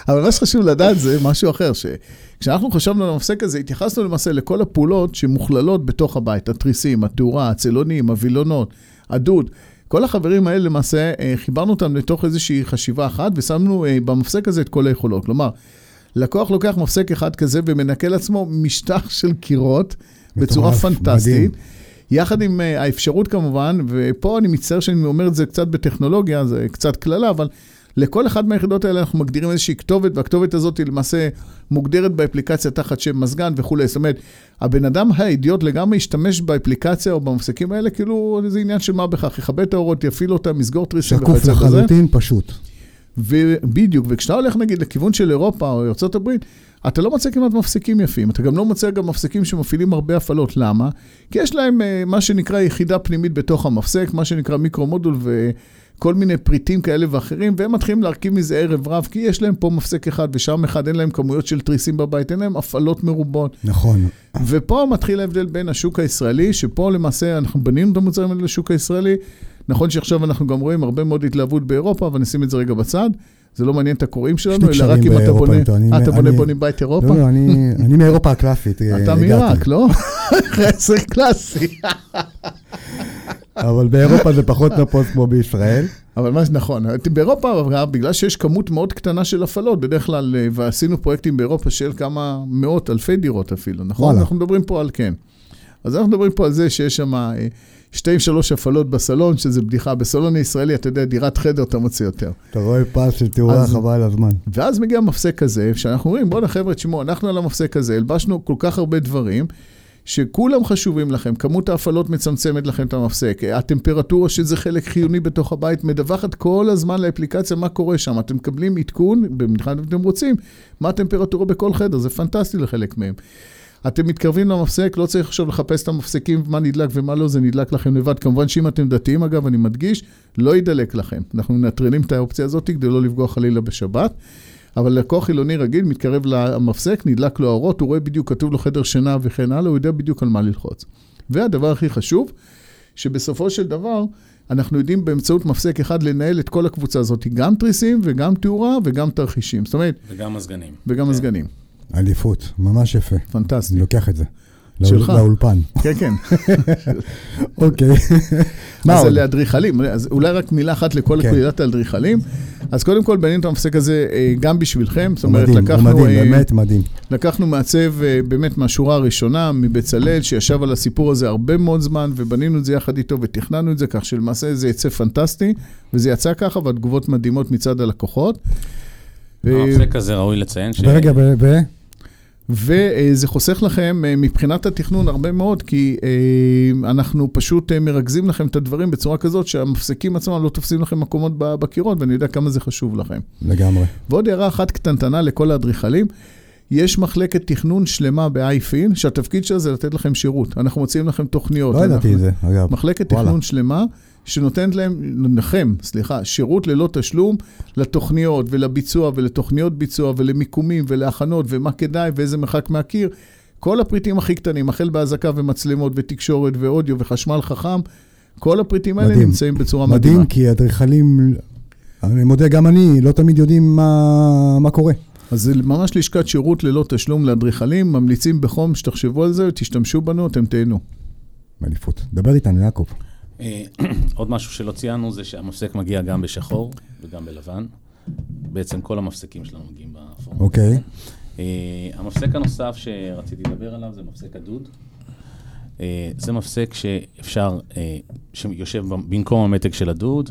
אבל מה שחשוב לדעת זה משהו אחר, שכשאנחנו חשבנו על המפסק הזה, התייחסנו למעשה לכל הפעולות שמוכללות בתוך הבית, התריסים, התאורה, הצלונים, הווילונות. הדוד. כל החברים האלה למעשה, אה, חיברנו אותם לתוך איזושהי חשיבה אחת ושמנו אה, במפסק הזה את כל היכולות. כלומר, לקוח לוקח מפסק אחד כזה ומנקה לעצמו משטח של קירות בצורה פנטסטית. מדהים. יחד עם אה, האפשרות כמובן, ופה אני מצטער שאני אומר את זה קצת בטכנולוגיה, זה קצת קללה, אבל לכל אחד מהיחידות האלה אנחנו מגדירים איזושהי כתובת, והכתובת הזאת היא למעשה מוגדרת באפליקציה תחת שם מזגן וכולי. זאת אומרת, הבן אדם האידיוט לגמרי ישתמש באפליקציה או במפסקים האלה, כאילו זה עניין של מה בכך, יכבה את האורות, יפעיל אותם, יסגור תריסים וכיוצא בזה. שקוף לחלוטין, פשוט. ובדיוק, וכשאתה הולך נגיד לכיוון של אירופה או ארה"ב, אתה לא מוצא כמעט מפסקים יפים, אתה גם לא מוצא גם מפסקים שמפעילים הרבה הפעלות. למה? כי יש להם uh, מה שנקרא יחידה פנימית בתוך המפסק, מה שנקרא מיקרו-מודול וכל מיני פריטים כאלה ואחרים, והם מתחילים להרכיב מזה ערב רב, כי יש להם פה מפסק אחד ושם אחד, אין להם כמויות של תריסים בבית, אין להם הפעלות מרובות. נכון. ופה מתחיל ההבדל בין השוק הישראלי, שפה למעשה אנחנו בנינו את המוצרים האלה לשוק הישראלי. נכון שעכשיו אנחנו גם רואים הרבה מאוד התלהבות באירופה, אבל נשים את זה רגע בצד. זה לא מעניין את הקוראים שלנו, אלא רק אם אתה בונה, אה, אתה בונה בונים בית אירופה? לא, לא, אני מאירופה הקלאסית. אה, אתה מעיראק, לא? זה קלאסי. אבל באירופה זה פחות נפוץ כמו בישראל. אבל מה נכון, באירופה, בגלל שיש כמות מאוד קטנה של הפעלות, בדרך כלל, אה, ועשינו פרויקטים באירופה של כמה מאות, אלפי דירות אפילו, נכון? אנחנו מדברים פה על כן. אז אנחנו מדברים פה על זה שיש שם שתיים, שלוש הפעלות בסלון, שזה בדיחה. בסלון הישראלי, אתה יודע, דירת חדר אתה מוצא יותר. אתה רואה פס של תאורה חבל על הזמן. ואז מגיע מפסק כזה, שאנחנו אומרים, בואנה חבר'ה, תשמעו, אנחנו על המפסק הזה, הלבשנו כל כך הרבה דברים. שכולם חשובים לכם, כמות ההפעלות מצמצמת לכם את המפסק, הטמפרטורה שזה חלק חיוני בתוך הבית, מדווחת כל הזמן לאפליקציה מה קורה שם, אתם מקבלים עדכון, במיוחד אם אתם רוצים, מה הטמפרטורה בכל חדר, זה פנטסטי לחלק מהם. אתם מתקרבים למפסק, לא צריך עכשיו לחפש את המפסקים, מה נדלק ומה לא, זה נדלק לכם לבד. כמובן שאם אתם דתיים, אגב, אני מדגיש, לא ידלק לכם. אנחנו מנטרלים את האופציה הזאת כדי לא לפגוע חלילה בשבת. אבל לקוח חילוני רגיל מתקרב למפסק, נדלק לו האורות, הוא רואה בדיוק, כתוב לו חדר שינה וכן הלאה, הוא יודע בדיוק על מה ללחוץ. והדבר הכי חשוב, שבסופו של דבר, אנחנו יודעים באמצעות מפסק אחד לנהל את כל הקבוצה הזאת, גם תריסים וגם תאורה וגם תרחישים. זאת אומרת... וגם מזגנים. וגם כן. מזגנים. אליפות, ממש יפה. פנטסטי. אני לוקח את זה. שלך. לאולפן. כן, כן. אוקיי. מה עוד? אז לאדריכלים, אז אולי רק מילה אחת לכל כן. קהילת האדריכלים. אז קודם כל, בנינו את המפסק הזה אה, גם בשבילכם. זאת אומרת, לקחנו... מדהים, אה, באמת מדהים. לקחנו מעצב אה, באמת מהשורה הראשונה, מבצלאל, שישב על הסיפור הזה הרבה מאוד זמן, ובנינו את זה יחד איתו ותכננו את זה, כך שלמעשה זה יצא פנטסטי, וזה יצא ככה, והתגובות מדהימות מצד הלקוחות. המפסק הזה ראוי לציין ש... ורגע, ו... וזה חוסך לכם אה, מבחינת התכנון הרבה מאוד, כי אה, אנחנו פשוט אה, מרכזים לכם את הדברים בצורה כזאת שהמפסקים עצמם לא תופסים לכם מקומות בקירות, ואני יודע כמה זה חשוב לכם. לגמרי. ועוד הערה אחת קטנטנה לכל האדריכלים. יש מחלקת תכנון שלמה ב-iFin, שהתפקיד שלה זה לתת לכם שירות. אנחנו מוציאים לכם תוכניות. לא ידעתי את זה, אגב. מחלקת וואלה. תכנון שלמה, שנותנת להם, לכם, סליחה, שירות ללא תשלום לתוכניות ולביצוע ולתוכניות ביצוע ולמיקומים ולהכנות ומה כדאי ואיזה מרחק מהקיר. כל הפריטים הכי קטנים, החל באזעקה ומצלמות ותקשורת ואודיו וחשמל חכם, כל הפריטים האלה מדהים. נמצאים בצורה מדהים, מדהימה. כי אדריכלים, אני מודה, גם אני, לא תמיד יודעים מה, מה קורה. אז זה ממש לשכת שירות ללא תשלום לאדריכלים, ממליצים בחום שתחשבו על זה, תשתמשו בנו, אתם תהנו. באליפות. דבר איתנו, יעקב. אה, עוד משהו שלא ציינו זה שהמפסק מגיע גם בשחור וגם בלבן. בעצם כל המפסקים שלנו מגיעים בפורמט. אוקיי. אה, המפסק הנוסף שרציתי לדבר עליו זה מפסק הדוד. אה, זה מפסק שאפשר, שיושב במקום המתג של הדוד.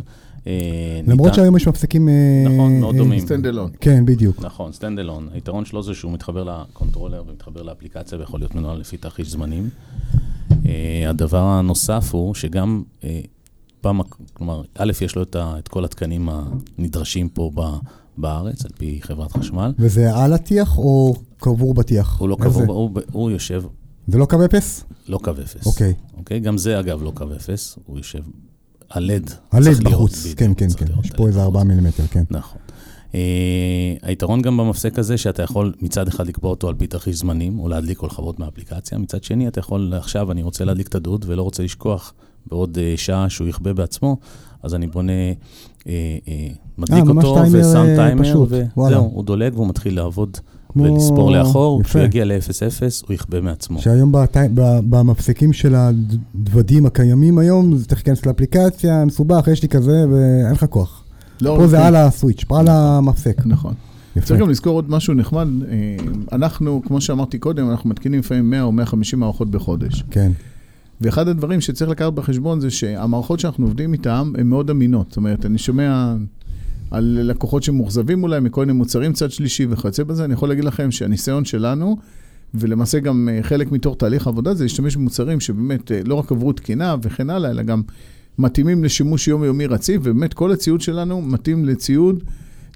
למרות ניתן- שהיום יש מפסקים... נכון, מאוד דומים. stand alone. כן, בדיוק. נכון, stand alone. היתרון שלו זה שהוא מתחבר ל controller ומתחבר לאפליקציה ויכול להיות מנוהל לפי תרחיש זמנים. אה, הדבר הנוסף הוא שגם, אה, פעם, כלומר, א', יש לו את, ה, את כל התקנים הנדרשים פה ב, בארץ, על פי חברת חשמל. וזה על הטיח או קבור בטיח? הוא לא? קבוע, הוא, הוא יושב זה לא קו אפס? לא קו אפס. אוקיי. אוקיי? גם זה, אגב, לא קו אפס, הוא יושב. הלד להיות, בחוץ, כן, כן, כן. יש פה איזה בחוץ. 4 מילימטר, כן. נכון. Uh, היתרון גם במפסק הזה, שאתה יכול מצד אחד לקבוע אותו על פי תרחיש זמנים, או להדליק כל חוות מהאפליקציה, מצד שני אתה יכול, עכשיו אני רוצה להדליק את הדוד ולא רוצה לשכוח בעוד uh, שעה שהוא יכבה בעצמו, אז אני בונה, uh, מדליק אותו ושם אה, טיימר. וזהו, הוא דולג והוא מתחיל לעבוד כמו- ולספור לאחור. כשהוא יגיע ל-0-0 הוא יכבה מעצמו. שהיום בת- ב- במפסקים של הדוודים הקיימים היום, זה צריך להיכנס לאפליקציה, מסובך, יש לי כזה, ואין לך כוח. לא, פה זה. על הסוויץ', פה על המפסק. נכון. יפה. צריך גם לזכור עוד משהו נחמד, אה, אנחנו, כמו שאמרתי קודם, אנחנו מתקינים לפעמים 100 או 150 מערכות בחודש. כן. ואחד הדברים שצריך לקחת בחשבון זה שהמערכות שאנחנו עובדים איתן הן מאוד אמינות. זאת אומרת, אני שומע על לקוחות שמאוכזבים אולי מכל מיני מוצרים צד שלישי וכיוצא בזה, אני יכול להגיד לכם שהניסיון שלנו, ולמעשה גם אה, חלק מתוך תהליך העבודה, זה להשתמש במוצרים שבאמת אה, לא רק עברו תקינה וכן הלאה, אלא גם מתאימים לשימוש יומיומי רציף, ובאמת כל הציוד שלנו מתאים לציוד,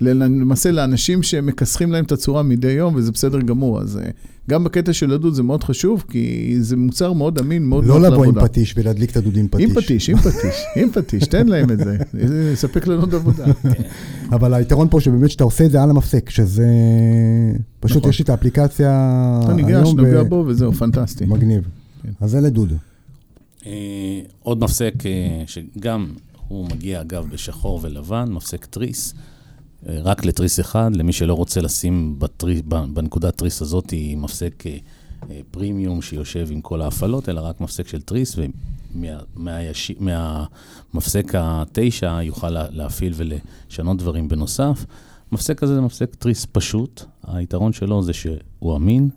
למעשה לאנשים שמכסחים להם את הצורה מדי יום, וזה בסדר גמור. אז אה, גם בקטע של הדוד זה מאוד חשוב, כי זה מוצר מאוד אמין, מאוד לא נוח לבוא עם לעבודה. פטיש ולהדליק את הדוד עם פטיש. עם פטיש, עם פטיש, עם פטיש, תן להם את זה, זה יספק לנו עוד עבודה. אבל היתרון פה שבאמת שאתה עושה את זה על המפסק, שזה... פשוט נכון. יש לי את האפליקציה אתה ניגש, נוגע בו וזהו, פנטסטי. מגניב. כן. אז זה לדוד. אה, עוד מפסק אה, שגם הוא מגיע, אגב, בשחור ולבן, מפסק תריס, אה, רק לתריס אחד, למי שלא רוצה לשים בטרי, ב- בנקודת תריס הזאת מפסק אה, אה, פרימיום שיושב עם כל ההפעלות, אלא רק מפסק של תריס, ומהמפסק מה, מהמפסק התשע יוכל לה- להפעיל ולשנות דברים בנוסף. מפסק הזה זה מפסק תריס פשוט, היתרון שלו זה שהוא אמין,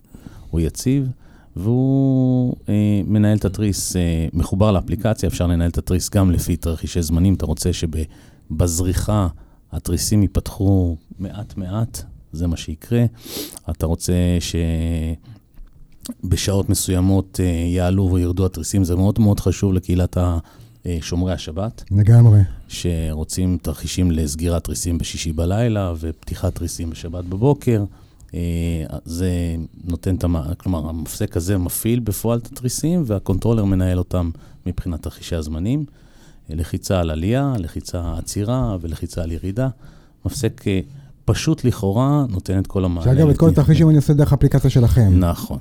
הוא יציב, והוא אה, מנהל את התריס, אה, מחובר לאפליקציה, אפשר לנהל את התריס גם לפי תרחישי זמנים. אתה רוצה שבזריחה התריסים ייפתחו מעט-מעט, זה מה שיקרה. אתה רוצה שבשעות מסוימות אה, יעלו וירדו התריסים, זה מאוד מאוד חשוב לקהילת שומרי השבת, לגמרי. שרוצים תרחישים לסגירת תריסים בשישי בלילה ופתיחת תריסים בשבת בבוקר. אה, זה נותן את המ... כלומר, המפסק הזה מפעיל בפועל את התריסים, והקונטרולר מנהל אותם מבחינת תרחישי הזמנים. אה, לחיצה על עלייה, לחיצה עצירה ולחיצה על ירידה. מפסק אה, פשוט לכאורה נותן את כל המעלה. שאגב, את כל התרחישים אני עושה דרך האפליקציה שלכם. נכון.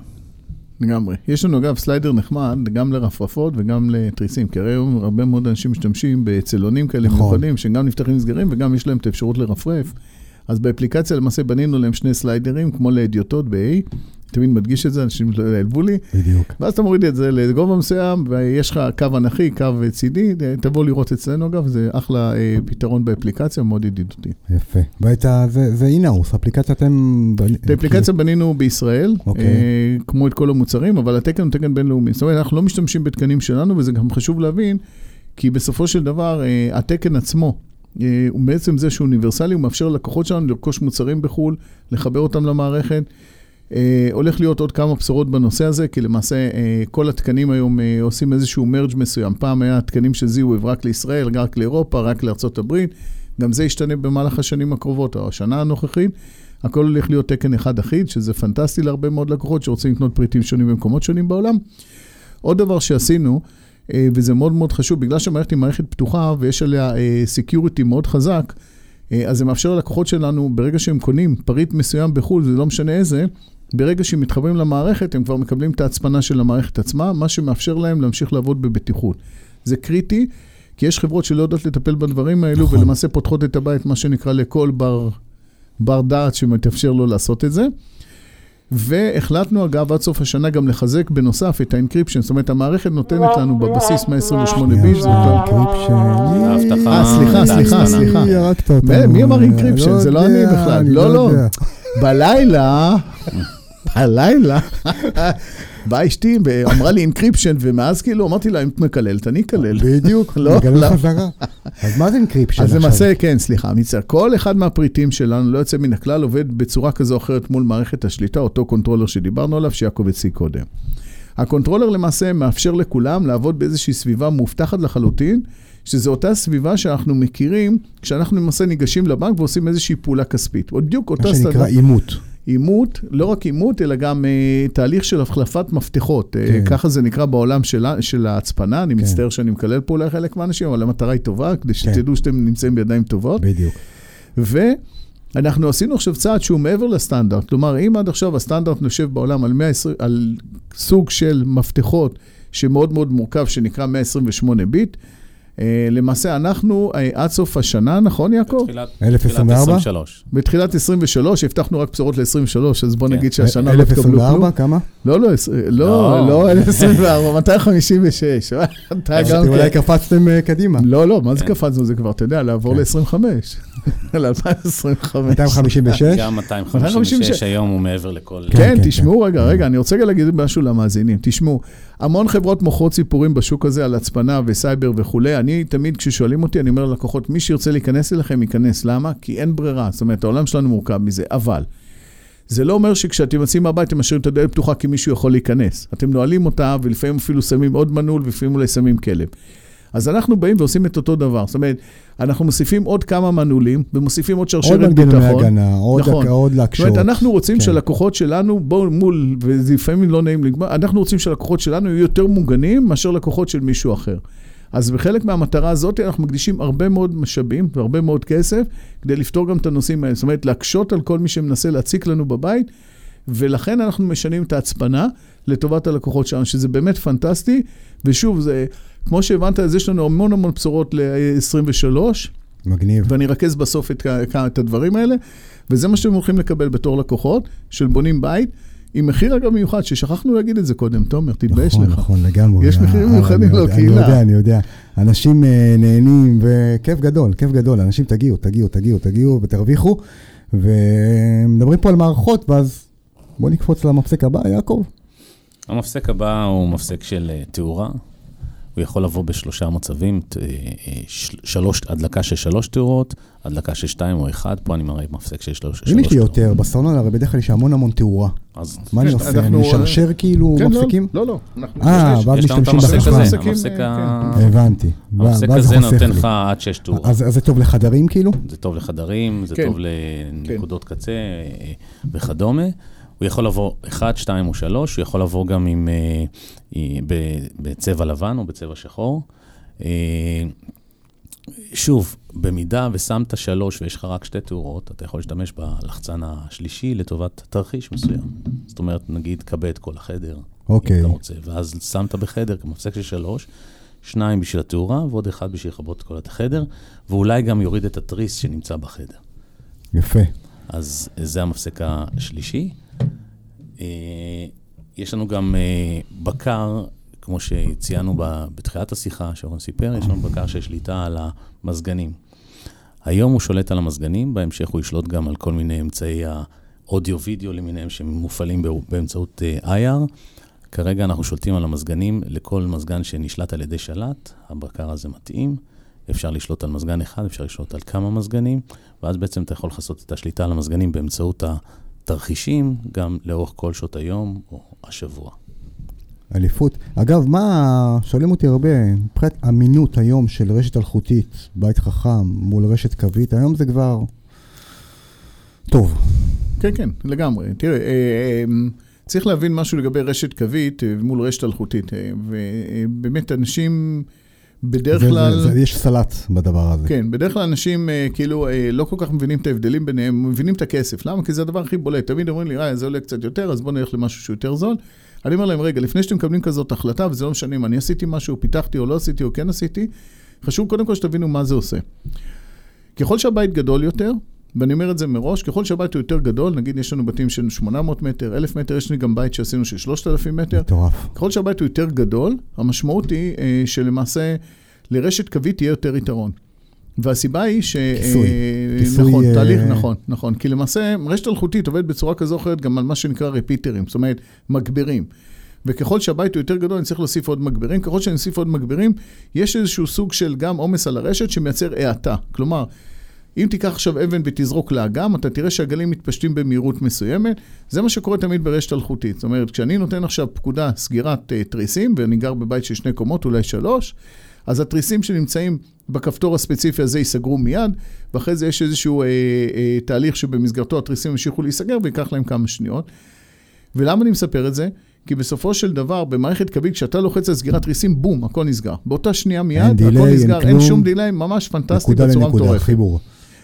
לגמרי. יש לנו אגב סליידר נחמד גם לרפרפות וגם לתריסים, כי הרי היום הרבה מאוד אנשים משתמשים בצלונים כאלה נכון. מיוחדים, שגם נפתחים נסגרים וגם יש להם את האפשרות לרפרף. אז באפליקציה למעשה בנינו להם שני סליידרים, כמו לאדיוטות ב-A, תמיד מדגיש את זה, אנשים לא יעלבו לי, בדיוק. ואז אתה מוריד את זה לגובה מסוים, ויש לך קו אנכי, קו צידי, תבוא לראות אצלנו אגב, זה אחלה אה, פתרון באפליקציה, מאוד ידידותי. יפה. ואת ה... זה- אינהאוס, אפליקציה אתם... את האפליקציה בנינו בישראל, אוקיי. אה, כמו את כל המוצרים, אבל התקן הוא תקן בינלאומי. זאת אומרת, אנחנו לא משתמשים בתקנים שלנו, וזה גם חשוב להבין, כי בסופו של דבר, אה, התקן עצמו, הוא בעצם זה שהוא אוניברסלי, הוא מאפשר ללקוחות שלנו לרכוש מוצרים בחו"ל, לחבר אותם למערכת. אה, הולך להיות עוד כמה בשורות בנושא הזה, כי למעשה אה, כל התקנים היום אה, עושים איזשהו מרג' מסוים. פעם היה תקנים של זיהוי רק לישראל, רק לאירופה, רק לארצות הברית. גם זה ישתנה במהלך השנים הקרובות, או השנה הנוכחית. הכל הולך להיות תקן אחד אחיד, שזה פנטסטי להרבה מאוד לקוחות שרוצים לקנות פריטים שונים במקומות שונים בעולם. עוד דבר שעשינו, אה, וזה מאוד מאוד חשוב, בגלל שהמערכת היא מערכת פתוחה ויש עליה security מאוד חזק, אז זה מאפשר ללקוחות שלנו, ברגע שהם קונים פריט מסוים בחו"ל, זה לא משנה איזה, ברגע שהם מתחברים למערכת, הם כבר מקבלים את ההצפנה של המערכת עצמה, מה שמאפשר להם להמשיך לעבוד בבטיחות. זה קריטי, כי יש חברות שלא יודעות לטפל בדברים האלו, נכון. ולמעשה פותחות את הבית, מה שנקרא, לכל בר, בר דעת שמתאפשר לו לעשות את זה. והחלטנו, אגב, עד סוף השנה גם לחזק בנוסף את ה encryption, זאת אומרת, המערכת נותנת לנו בבסיס 128 ביט, זאת encryption. אה, סליחה, סליחה, סליחה. מי אמר encryption? זה לא אני בכלל. לא, לא. בלילה, בלילה, באה אשתי ואמרה לי encryption, ומאז כאילו אמרתי לה, אם את מקללת, אני אקלל. בדיוק, לא, מקלל לא. חזרה. אז מה זה encryption עכשיו? אז למעשה, כן, סליחה, מצטער. כל אחד מהפריטים שלנו, לא יוצא מן הכלל, עובד בצורה כזו או אחרת מול מערכת השליטה, אותו controller שדיברנו עליו, שיעקב הציג קודם. ה controller למעשה מאפשר לכולם לעבוד באיזושהי סביבה מאובטחת לחלוטין, שזו אותה סביבה שאנחנו מכירים כשאנחנו למעשה ניגשים לבנק ועושים איזושהי פעולה כספית. בדיוק אותה. מה שנקרא אימות. אימות, לא רק אימות, אלא גם אה, תהליך של החלפת מפתחות. אה, כן. אה, ככה זה נקרא בעולם של, של ההצפנה. אני כן. מצטער שאני מקלל פה אולי חלק מהאנשים, אבל המטרה היא טובה, כדי כן. שתדעו שאתם נמצאים בידיים טובות. בדיוק. ואנחנו עשינו עכשיו צעד שהוא מעבר לסטנדרט. כלומר, אם עד עכשיו הסטנדרט יושב בעולם על, 120, על סוג של מפתחות שמאוד מאוד מורכב, שנקרא 128 ביט, אה, למעשה, אנחנו אה, עד סוף השנה, נכון, יעקב? בתחילת 2023. בתחילת 23, הבטחנו רק בשורות ל-23, אז בוא כן. נגיד שהשנה לא תקבלו כלום. 1024, כמה? לא, לא, לא, לא 1024, 256. אולי קפצתם אה, קדימה. לא, לא, מה זה כן. קפצנו? זה כבר, אתה יודע, לעבור כן. ל-25. ל-2025. 256? גם 256 היום הוא מעבר לכל... כן, תשמעו רגע, רגע, אני רוצה להגיד משהו למאזינים. תשמעו, המון חברות מוכרות סיפורים בשוק הזה על הצפנה וסייבר וכולי. אני תמיד, כששואלים אותי, אני אומר ללקוחות, מי שירצה להיכנס אליכם, ייכנס. למה? כי אין ברירה. זאת אומרת, העולם שלנו מורכב מזה. אבל, זה לא אומר שכשאתם יוצאים מהבית, אתם משאירים את הדלת פתוחה כי מישהו יכול להיכנס. אתם נועלים אותה, ולפעמים אפילו שמים עוד מנעול, ולפעמים אולי שמים כלב. אז אנחנו באים ועושים את אותו דבר. זאת אומרת, אנחנו מוסיפים עוד כמה מנעולים, ומוסיפים עוד שרשרת ביטחון. עוד מנגנוני הגנה, עוד, נכון. עוד להקשות. זאת אומרת, אנחנו רוצים כן. שהלקוחות שלנו, בואו מול, וזה לפעמים לא נעים לגמר, אנחנו רוצים שהלקוחות שלנו יהיו יותר מוגנים מאשר לקוחות של מישהו אחר. אז בחלק מהמטרה הזאת אנחנו מקדישים הרבה מאוד משאבים והרבה מאוד כסף כדי לפתור גם את הנושאים האלה. זאת אומרת, להקשות על כל מי שמנסה להציק לנו בבית, ולכן אנחנו משנים את ההצפנה לטובת הלקוחות שלנו, שזה באמת פנטסטי. ושוב, זה, כמו שהבנת, אז יש לנו המון המון בשורות ל-23. מגניב. ואני ארכז בסוף את, את הדברים האלה, וזה מה שאתם הולכים לקבל בתור לקוחות של בונים בית. עם מחיר אגב מיוחד, ששכחנו להגיד את זה קודם, תומר, תתבייש נכון, לך. נכון, נכון, לגמרי. יש מחירים מיוחדים לקהילה. אני יודע, אני יודע. אנשים uh, נהנים, וכיף גדול, כיף גדול. אנשים תגיעו, תגיעו, תגיעו, תגיעו ותרוויחו. ומדברים פה על מערכות, ואז בוא נקפוץ למפסק הבא, יעקב. המפסק הבא הוא מפסק של uh, תאורה. הוא יכול לבוא בשלושה מצבים, אה, שלוש, הדלקה של שלוש תאורות, הדלקה של שתיים או אחד, פה אני מראה מפסק של שלוש תאורות. אם יש לי יותר, בסלון הרי בדרך כלל יש המון המון תאורה. אז מה אני עושה? אני משרשר כאילו כן, לא, מפסקים? לא, לא. אה, ואז משתמשים בחשמל. המפסק ה... הבנתי. המפסק הזה נותן לך עד שש תאורות. אז זה טוב לחדרים כאילו? זה טוב לחדרים, זה כן. טוב לנקודות קצה אה, וכדומה. הוא יכול לבוא 1, 2 או 3, הוא יכול לבוא גם עם, אה, בצבע לבן או בצבע שחור. אה, שוב, במידה ושמת שלוש ויש לך רק שתי תאורות, אתה יכול להשתמש בלחצן השלישי לטובת תרחיש מסוים. זאת אומרת, נגיד, כבה את כל החדר, אוקיי. אם אתה רוצה, ואז שמת בחדר כמפסק של שלוש, שניים בשביל התאורה ועוד אחד בשביל לכבות את כל החדר, ואולי גם יוריד את התריס שנמצא בחדר. יפה. אז זה המפסק השלישי. אה, יש לנו גם אה, בקר, כמו שציינו בתחילת השיחה, שרון סיפר, יש לנו בקר של שליטה על המזגנים. היום הוא שולט על המזגנים, בהמשך הוא ישלוט גם על כל מיני אמצעי האודיו-וידאו למיניהם שמופעלים באמצעות אה, IR. כרגע אנחנו שולטים על המזגנים, לכל מזגן שנשלט על ידי שלט, הבקר הזה מתאים. אפשר לשלוט על מזגן אחד, אפשר לשלוט על כמה מזגנים, ואז בעצם אתה יכול לעשות את השליטה על המזגנים באמצעות תרחישים גם לאורך כל שעות היום או השבוע. אליפות. אגב, מה, שואלים אותי הרבה, מבחינת אמינות היום של רשת אלחוטית, בית חכם מול רשת קווית, היום זה כבר טוב. כן, כן, לגמרי. תראה, אה, אה, צריך להבין משהו לגבי רשת קווית אה, מול רשת אלחוטית. ובאמת, אנשים בדרך כלל... יש סלט בדבר הזה. כן, בדרך כלל אנשים אה, כאילו אה, לא כל כך מבינים את ההבדלים ביניהם, מבינים את הכסף. למה? כי זה הדבר הכי בולט. תמיד אומרים לי, אה, זה עולה קצת יותר, אז בואו נלך למשהו שהוא יותר זול. אני אומר להם, רגע, לפני שאתם מקבלים כזאת החלטה, וזה לא משנה אם אני עשיתי משהו, פיתחתי או לא עשיתי או כן עשיתי, חשוב קודם כל שתבינו מה זה עושה. ככל שהבית גדול יותר, ואני אומר את זה מראש, ככל שהבית הוא יותר גדול, נגיד יש לנו בתים של 800 מטר, 1,000 מטר, יש לי גם בית שעשינו של 3,000 מטר, מטורף. ככל שהבית הוא יותר גדול, המשמעות היא אה, שלמעשה לרשת קווית יהיה יותר יתרון. והסיבה היא ש... כיסוי. אה, כיסוי, נכון, אה, תהליך, נכון, נכון. כי למעשה, רשת אלחוטית עובדת בצורה כזו או אחרת גם על מה שנקרא רפיטרים, זאת אומרת, מגברים. וככל שהבית הוא יותר גדול, אני צריך להוסיף עוד מגברים. ככל שאני אוסיף עוד מגברים, יש איזשהו סוג של גם עומס על הרשת שמייצר האטה. כלומר, אם תיקח עכשיו אבן ותזרוק לאגם, אתה תראה שהגלים מתפשטים במהירות מסוימת. זה מה שקורה תמיד ברשת אלחוטית. זאת אומרת, כשאני נותן עכשיו פקודה סגירת uh, תריסים, ואני גר בבית של שני קומות, אולי שלוש, אז התריסים שנמצאים בכפתור הספציפי הזה ייסגרו מיד, ואחרי זה יש איזשהו אה, אה, תהליך שבמסגרתו התריסים ימשיכו להיסגר וייקח להם כמה שניות. ולמה אני מספר את זה? כי בסופו של דבר, במערכת קווית, כשאתה לוחץ על סגירת תריסים, בום, הכל נסגר. באותה שנייה מיד, אין הכל דיליי, אין נסגר, אין כלום. שום דיליי, ממש פנטסטי נקודה בצורה לנקודה, מטורפת. חיבור.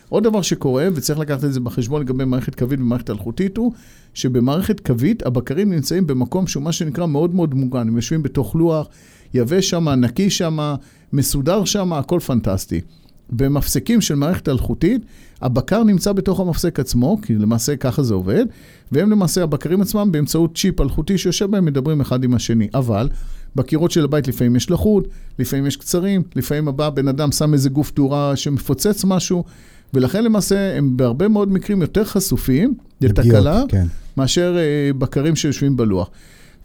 עוד דבר שקורה, וצריך לקחת את זה בחשבון לגבי מערכת קווית ומערכת אלחוטית, הוא שבמערכת קווית הבקרים נמצאים במקום שהוא מה שנקרא מאוד מאוד מוגן. הם יושבים בתוך לוח, יבש שם, נקי שם, מסודר שם, הכל פנטסטי. במפסקים של מערכת אלחוטית, הבקר נמצא בתוך המפסק עצמו, כי למעשה ככה זה עובד, והם למעשה, הבקרים עצמם, באמצעות צ'יפ אלחוטי שיושב בהם, מדברים אחד עם השני. אבל, בקירות של הבית לפעמים יש לחות, לפעמים יש קצרים, לפעמים הבא בן אדם שם איזה גוף תאורה שמפוצץ משהו, ולכן למעשה הם בהרבה מאוד מקרים יותר חשופים לתקלה, כן. מאשר אה, בקרים שיושבים בלוח.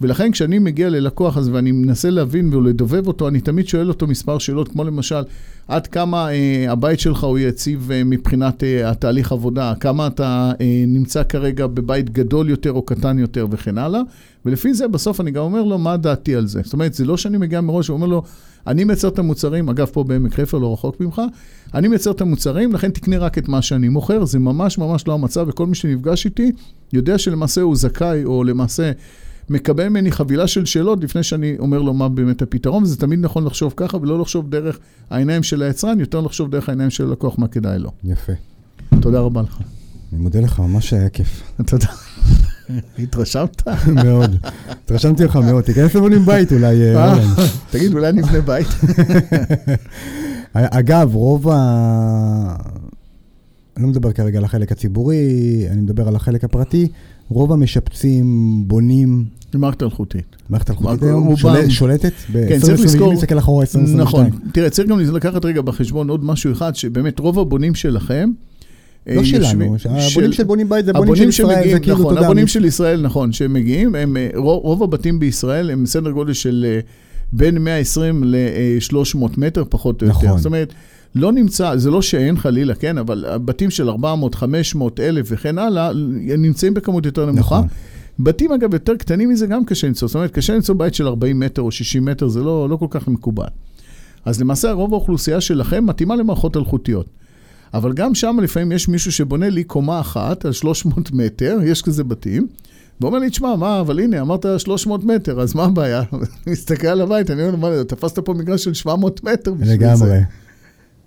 ולכן כשאני מגיע ללקוח הזה ואני מנסה להבין ולדובב אותו, אני תמיד שואל אותו מספר שאלות, כמו למשל, עד כמה אה, הבית שלך הוא יציב אה, מבחינת אה, התהליך עבודה, כמה אתה אה, נמצא כרגע בבית גדול יותר או קטן יותר וכן הלאה, ולפי זה בסוף אני גם אומר לו מה דעתי על זה. זאת אומרת, זה לא שאני מגיע מראש ואומר לו, אני מייצר את המוצרים, אגב, פה בעמק חפר, לא רחוק ממך, אני מייצר את המוצרים, לכן תקנה רק את מה שאני מוכר, זה ממש ממש לא המצב, וכל מי שנפגש איתי יודע שלמעשה הוא זכאי, או למעשה מקבל ממני חבילה של שאלות לפני שאני אומר לו מה באמת הפתרון, וזה תמיד נכון לחשוב ככה, ולא לחשוב דרך העיניים של היצרן, יותר לחשוב דרך העיניים של הלקוח, מה כדאי לו. יפה. תודה רבה לך. אני מודה לך, ממש היה כיף. תודה. התרשמת? מאוד. התרשמתי לך מאוד. תיכנס לבונים בית אולי, אה, אה. תגיד, אולי נבנה בית? אגב, רוב ה... אני לא מדבר כרגע על החלק הציבורי, אני מדבר על החלק הפרטי. רוב המשפצים בונים מערכת אלחוטית. מערכת אלחוטית היום, שולט- שולטת? כן, צריך ב-2022, לזכור- נסתכל אחורה 2022. נכון. תראה, צריך גם לקחת רגע בחשבון עוד משהו אחד, שבאמת רוב הבונים שלכם... אה, לא שלנו, הבונים של בונים בית זה בונים של ישראל, זה כאילו, נכון, יודע, הבונים של ישראל, נכון, שהם מגיעים, הם, אה, רוב, רוב הבתים בישראל הם סדר גודל של אה, בין 120 ל-300 מטר, פחות או יותר. נכון. זאת אומרת, לא נמצא, זה לא שאין חלילה, כן, אבל הבתים של 400, 500, 1,000 וכן הלאה, נמצאים בכמות יותר נמוכה. נכון. בתים, אגב, יותר קטנים מזה גם קשה למצוא. זאת אומרת, קשה למצוא בית של 40 מטר או 60 מטר, זה לא, לא כל כך מקובל. אז למעשה, רוב האוכלוסייה שלכם מתאימה למערכות אלחוטיות. אבל גם שם לפעמים יש מישהו שבונה לי קומה אחת על 300 מטר, יש כזה בתים, ואומר לי, תשמע, מה, אבל הנה, אמרת 300 מטר, אז מה הבעיה? אני מסתכל על הבית, אני אומר, מה, תפסת פה מגרש של 700 מטר בשביל זה. לגמרי.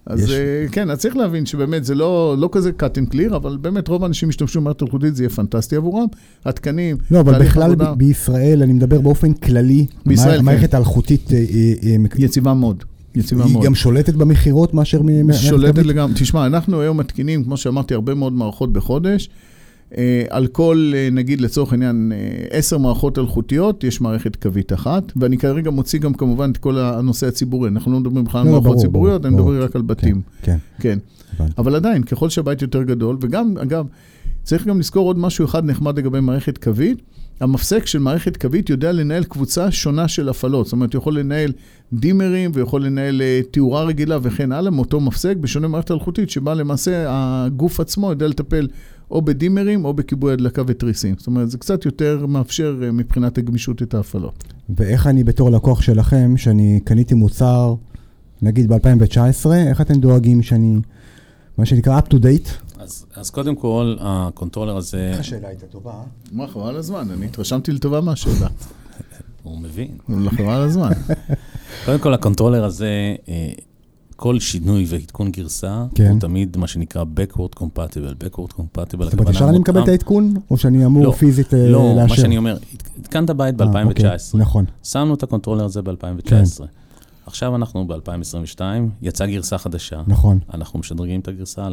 אז יש- יש... כן, אז צריך להבין שבאמת זה לא, לא כזה cut and clear, אבל באמת רוב האנשים ישתמשו במערכת אלחוטית, זה יהיה פנטסטי עבורם. התקנים, לא, אבל בכלל עבודה, ב- בישראל, אני מדבר באופן כללי, בישראל, המע- כן. המערכת האלחוטית אה, אה, אה, מק- יציבה מאוד. היא. גם שולטת במכירות מאשר מ- שולטת? לגמרי. תשמע, אנחנו היום מתקינים, כמו שאמרתי, הרבה מאוד מערכות בחודש. אה, על כל, אה, נגיד לצורך העניין, אה, עשר מערכות אלחוטיות, יש מערכת קווית אחת, ואני כרגע מוציא גם כמובן את כל הנושא הציבורי. אנחנו לא מדברים בכלל על לא, לא, מערכות ברור, ציבוריות, ברור, אני מדבר. רק על בתים. כן, כן. הבנתי. אבל עדיין, ככל שהבית יותר גדול, וגם, אגב, צריך גם לזכור עוד משהו אחד נחמד לגבי מערכת קווית. המפסק של מערכת קווית יודע לנהל קבוצה שונה של הפעלות. זאת אומרת, הוא יכול לנהל דימרים, ויכול לנהל אה, תאורה רגילה וכן הלאה, מאותו מפסק, בשונה ממערכת אלחוטית, שבה למעשה הגוף עצמו יודע לטפל או בדימרים או בכיבוי הדלקה ותריסים. זאת אומרת, זה קצת יותר מאפשר אה, מבחינת הגמישות את ההפעלות. ואיך אני בתור לקוח שלכם, שאני קניתי מוצר, נגיד ב-2019, איך אתם דואגים שאני, מה שנקרא up to date? אז, אז קודם כל, ה controller הזה, איך השאלה הייתה טובה? אה? מה, חבל על הזמן, אני התרשמתי לטובה מהשאלה. הוא מבין. אבל חבל על הזמן. קודם כל, ה controller הזה, אה, כל שינוי ועדכון גרסה, כן. הוא תמיד מה שנקרא backward compatible. backward compatible, זאת אומרת, ישר אני מקבל את העדכון, או שאני אמור לא, פיזית אה, לא, לאשר? מה שאני אומר, התקנת בית אה, אוקיי, ב-2019, נכון, שמנו את ה controller הזה ב-2019. כן. עכשיו אנחנו ב-2022, יצאה גרסה חדשה, נכון, אנחנו משדרגים את הגרסה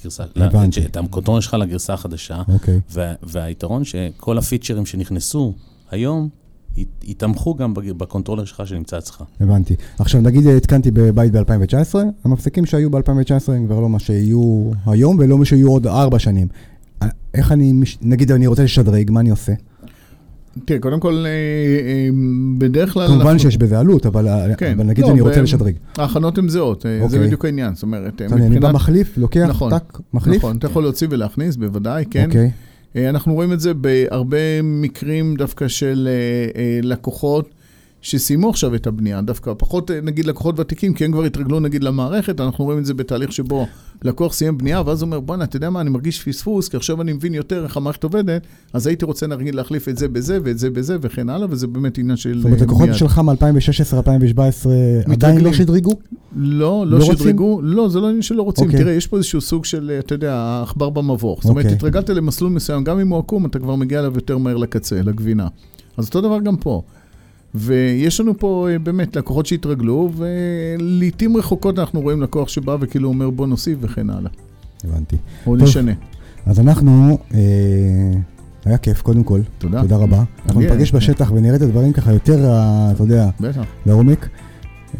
לגרסה, הבנתי. את ה controller שלך לגרסה החדשה, אוקיי. וה, והיתרון שכל הפיצ'רים שנכנסו היום, ית- יתמכו גם ב controller שלך שנמצא אצלך. הבנתי. עכשיו, נגיד התקנתי בבית ב-2019, המפסקים שהיו ב-2019 הם כבר לא מה שיהיו היום ולא מה שיהיו עוד ארבע שנים. אה, איך אני, נגיד אני רוצה לשדרג, מה אני עושה? תראה, קודם כל, אה, אה, בדרך כלל... כמובן אנחנו- שיש בזה עלות, אבל אה, כן, אבל נגיד לא, אני רוצה לשדרג. ההכנות הן זהות, אה, זה אוקיי. בדיוק העניין. זאת אומרת, אז אני בא מחליף, לוקח, נכון, טק, מחליף. נכון, אתה יכול להוציא ולהכניס, בוודאי, כן. אוקיי, אנחנו רואים את זה בהרבה מקרים דווקא של לקוחות שסיימו עכשיו את הבנייה, דווקא פחות אה, נגיד לקוחות ותיקים, כי הם כבר התרגלו נגיד למערכת, אנחנו רואים את זה בתהליך שבו לקוח סיים בנייה, ואז הוא אומר, בואנה, אתה יודע מה, אני מרגיש פספוס, כי עכשיו אני מבין יותר איך המערכת עובדת, אז הייתי רוצה נגיד להחליף את זה בזה ואת זה בזה וכן הלאה, וזה באמת עניין של... זאת אומרת, אה, לקוחות מיד. שלך מ-2016-2017 עדיין. לא שדרגו? לא, לא לא רוצים? שדרגו, לא, זה לא עניין שלא רוצים. אוקיי. תראה, יש פה איזשהו סוג של, אתה יודע, העכבר במבוך. זאת אומרת, אוקיי. התרגלת למסלול מסוים, גם אם הוא עקום, אתה כבר מגיע אליו יותר מהר לקצה, לגבינה. אז אותו דבר גם פה. ויש לנו פה אה, באמת לקוחות שהתרגלו, ולעיתים רחוקות אנחנו רואים לקוח שבא וכאילו אומר בוא נוסיף וכן הלאה. הבנתי. או טוב. נשנה. אז אנחנו, אה, היה כיף קודם כל, תודה. תודה רבה. אנחנו מגיע. ניפגש בשטח ונראה את הדברים ככה יותר, אה, אתה יודע. לעומק.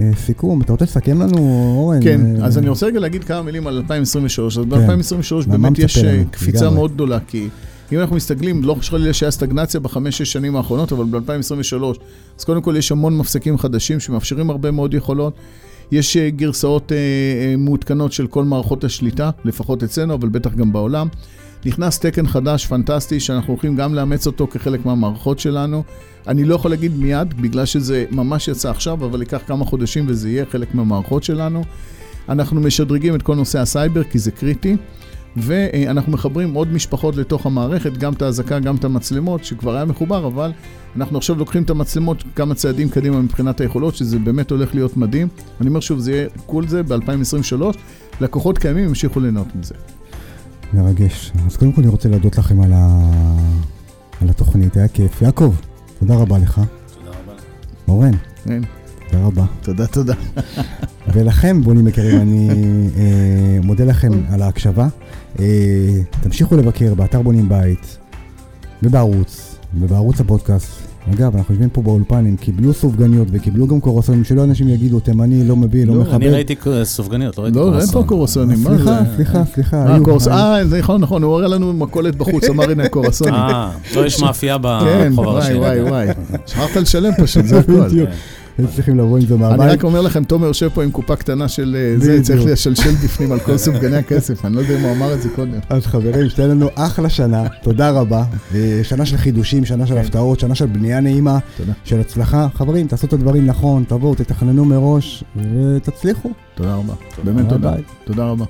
אה, סיכום, אתה רוצה לסכם לנו, אורן? כן, אה, אז אני רוצה רגע להגיד כמה מילים על 2023. אז כן. ב-2023 מה באמת יש? אה, קפיצה. מאוד גדולה, כי אם אנחנו מסתכלים, לא חושב לי שהיה סטגנציה בחמש-שש שנים האחרונות, אבל ב-2023, אז קודם כל יש המון מפסקים חדשים שמאפשרים הרבה מאוד יכולות. יש אה, גרסאות אה, אה, מעודכנות של כל מערכות השליטה, לפחות אצלנו, אבל בטח גם בעולם. נכנס תקן חדש, פנטסטי, שאנחנו הולכים גם לאמץ אותו כחלק מהמערכות שלנו. אני לא יכול להגיד מיד, בגלל שזה ממש יצא עכשיו, אבל ייקח כמה חודשים וזה יהיה חלק מהמערכות שלנו. אנחנו משדרגים את כל נושא הסייבר, כי זה קריטי. ואנחנו מחברים עוד משפחות לתוך המערכת, גם את האזעקה, גם את המצלמות, שכבר היה מחובר, אבל אנחנו עכשיו לוקחים את המצלמות כמה צעדים קדימה מבחינת היכולות, שזה באמת הולך להיות מדהים. אני אומר שוב, זה יהיה כל זה ב-2023. לקוחות קיימים ימשיכו ליהנות מזה. מרגש. אז קודם כל אני רוצה להודות לכם על, ה... על התוכנית, היה כיף. יעקב, תודה רבה לך. תודה רבה. אורן, כן, תודה רבה. תודה, תודה. ולכם, בונים יקרים, אני אה, מודה לכם על ההקשבה. אה, תמשיכו לבקר באתר בונים בית, ובערוץ, ובערוץ הפודקאסט. אגב, אנחנו יושבים פה באולפן, הם קיבלו סופגניות וקיבלו גם קורסונים, שלא אנשים יגידו, תימני, לא מביא, לא, לא, מכבד. אני ראיתי סופגניות, לא ראיתי לא, אין. פה קורסונים, מה סליחה, זה? סליחה, סליחה. אה, היו- קורס, אה, זה נכון, נכון, הוא הראה לנו מכולת בחוץ, אמר הנה קורסונים. אה, לא, יש מאפייה כן, ברחוב הראשי. וואי, וואי, וואי. שכחת לשלם פשוט, זה הכל. צריכים לבוא עם זה אני מהבית. רק אומר לכם, תומר יושב פה עם קופה קטנה של אה, זה. צריך לשלשל בפנים על כל סופגני הכסף, אני לא יודע אם הוא אמר את זה קודם. אז חברים, שתהיה לנו אחלה שנה, תודה רבה. אה, שנה של חידושים, שנה של כן. הפתעות, שנה של בנייה נעימה. של הצלחה. חברים, תעשו את הדברים נכון, תבואו, תתכננו מראש, ותצליחו. תודה רבה. באמת תודה. תודה רבה.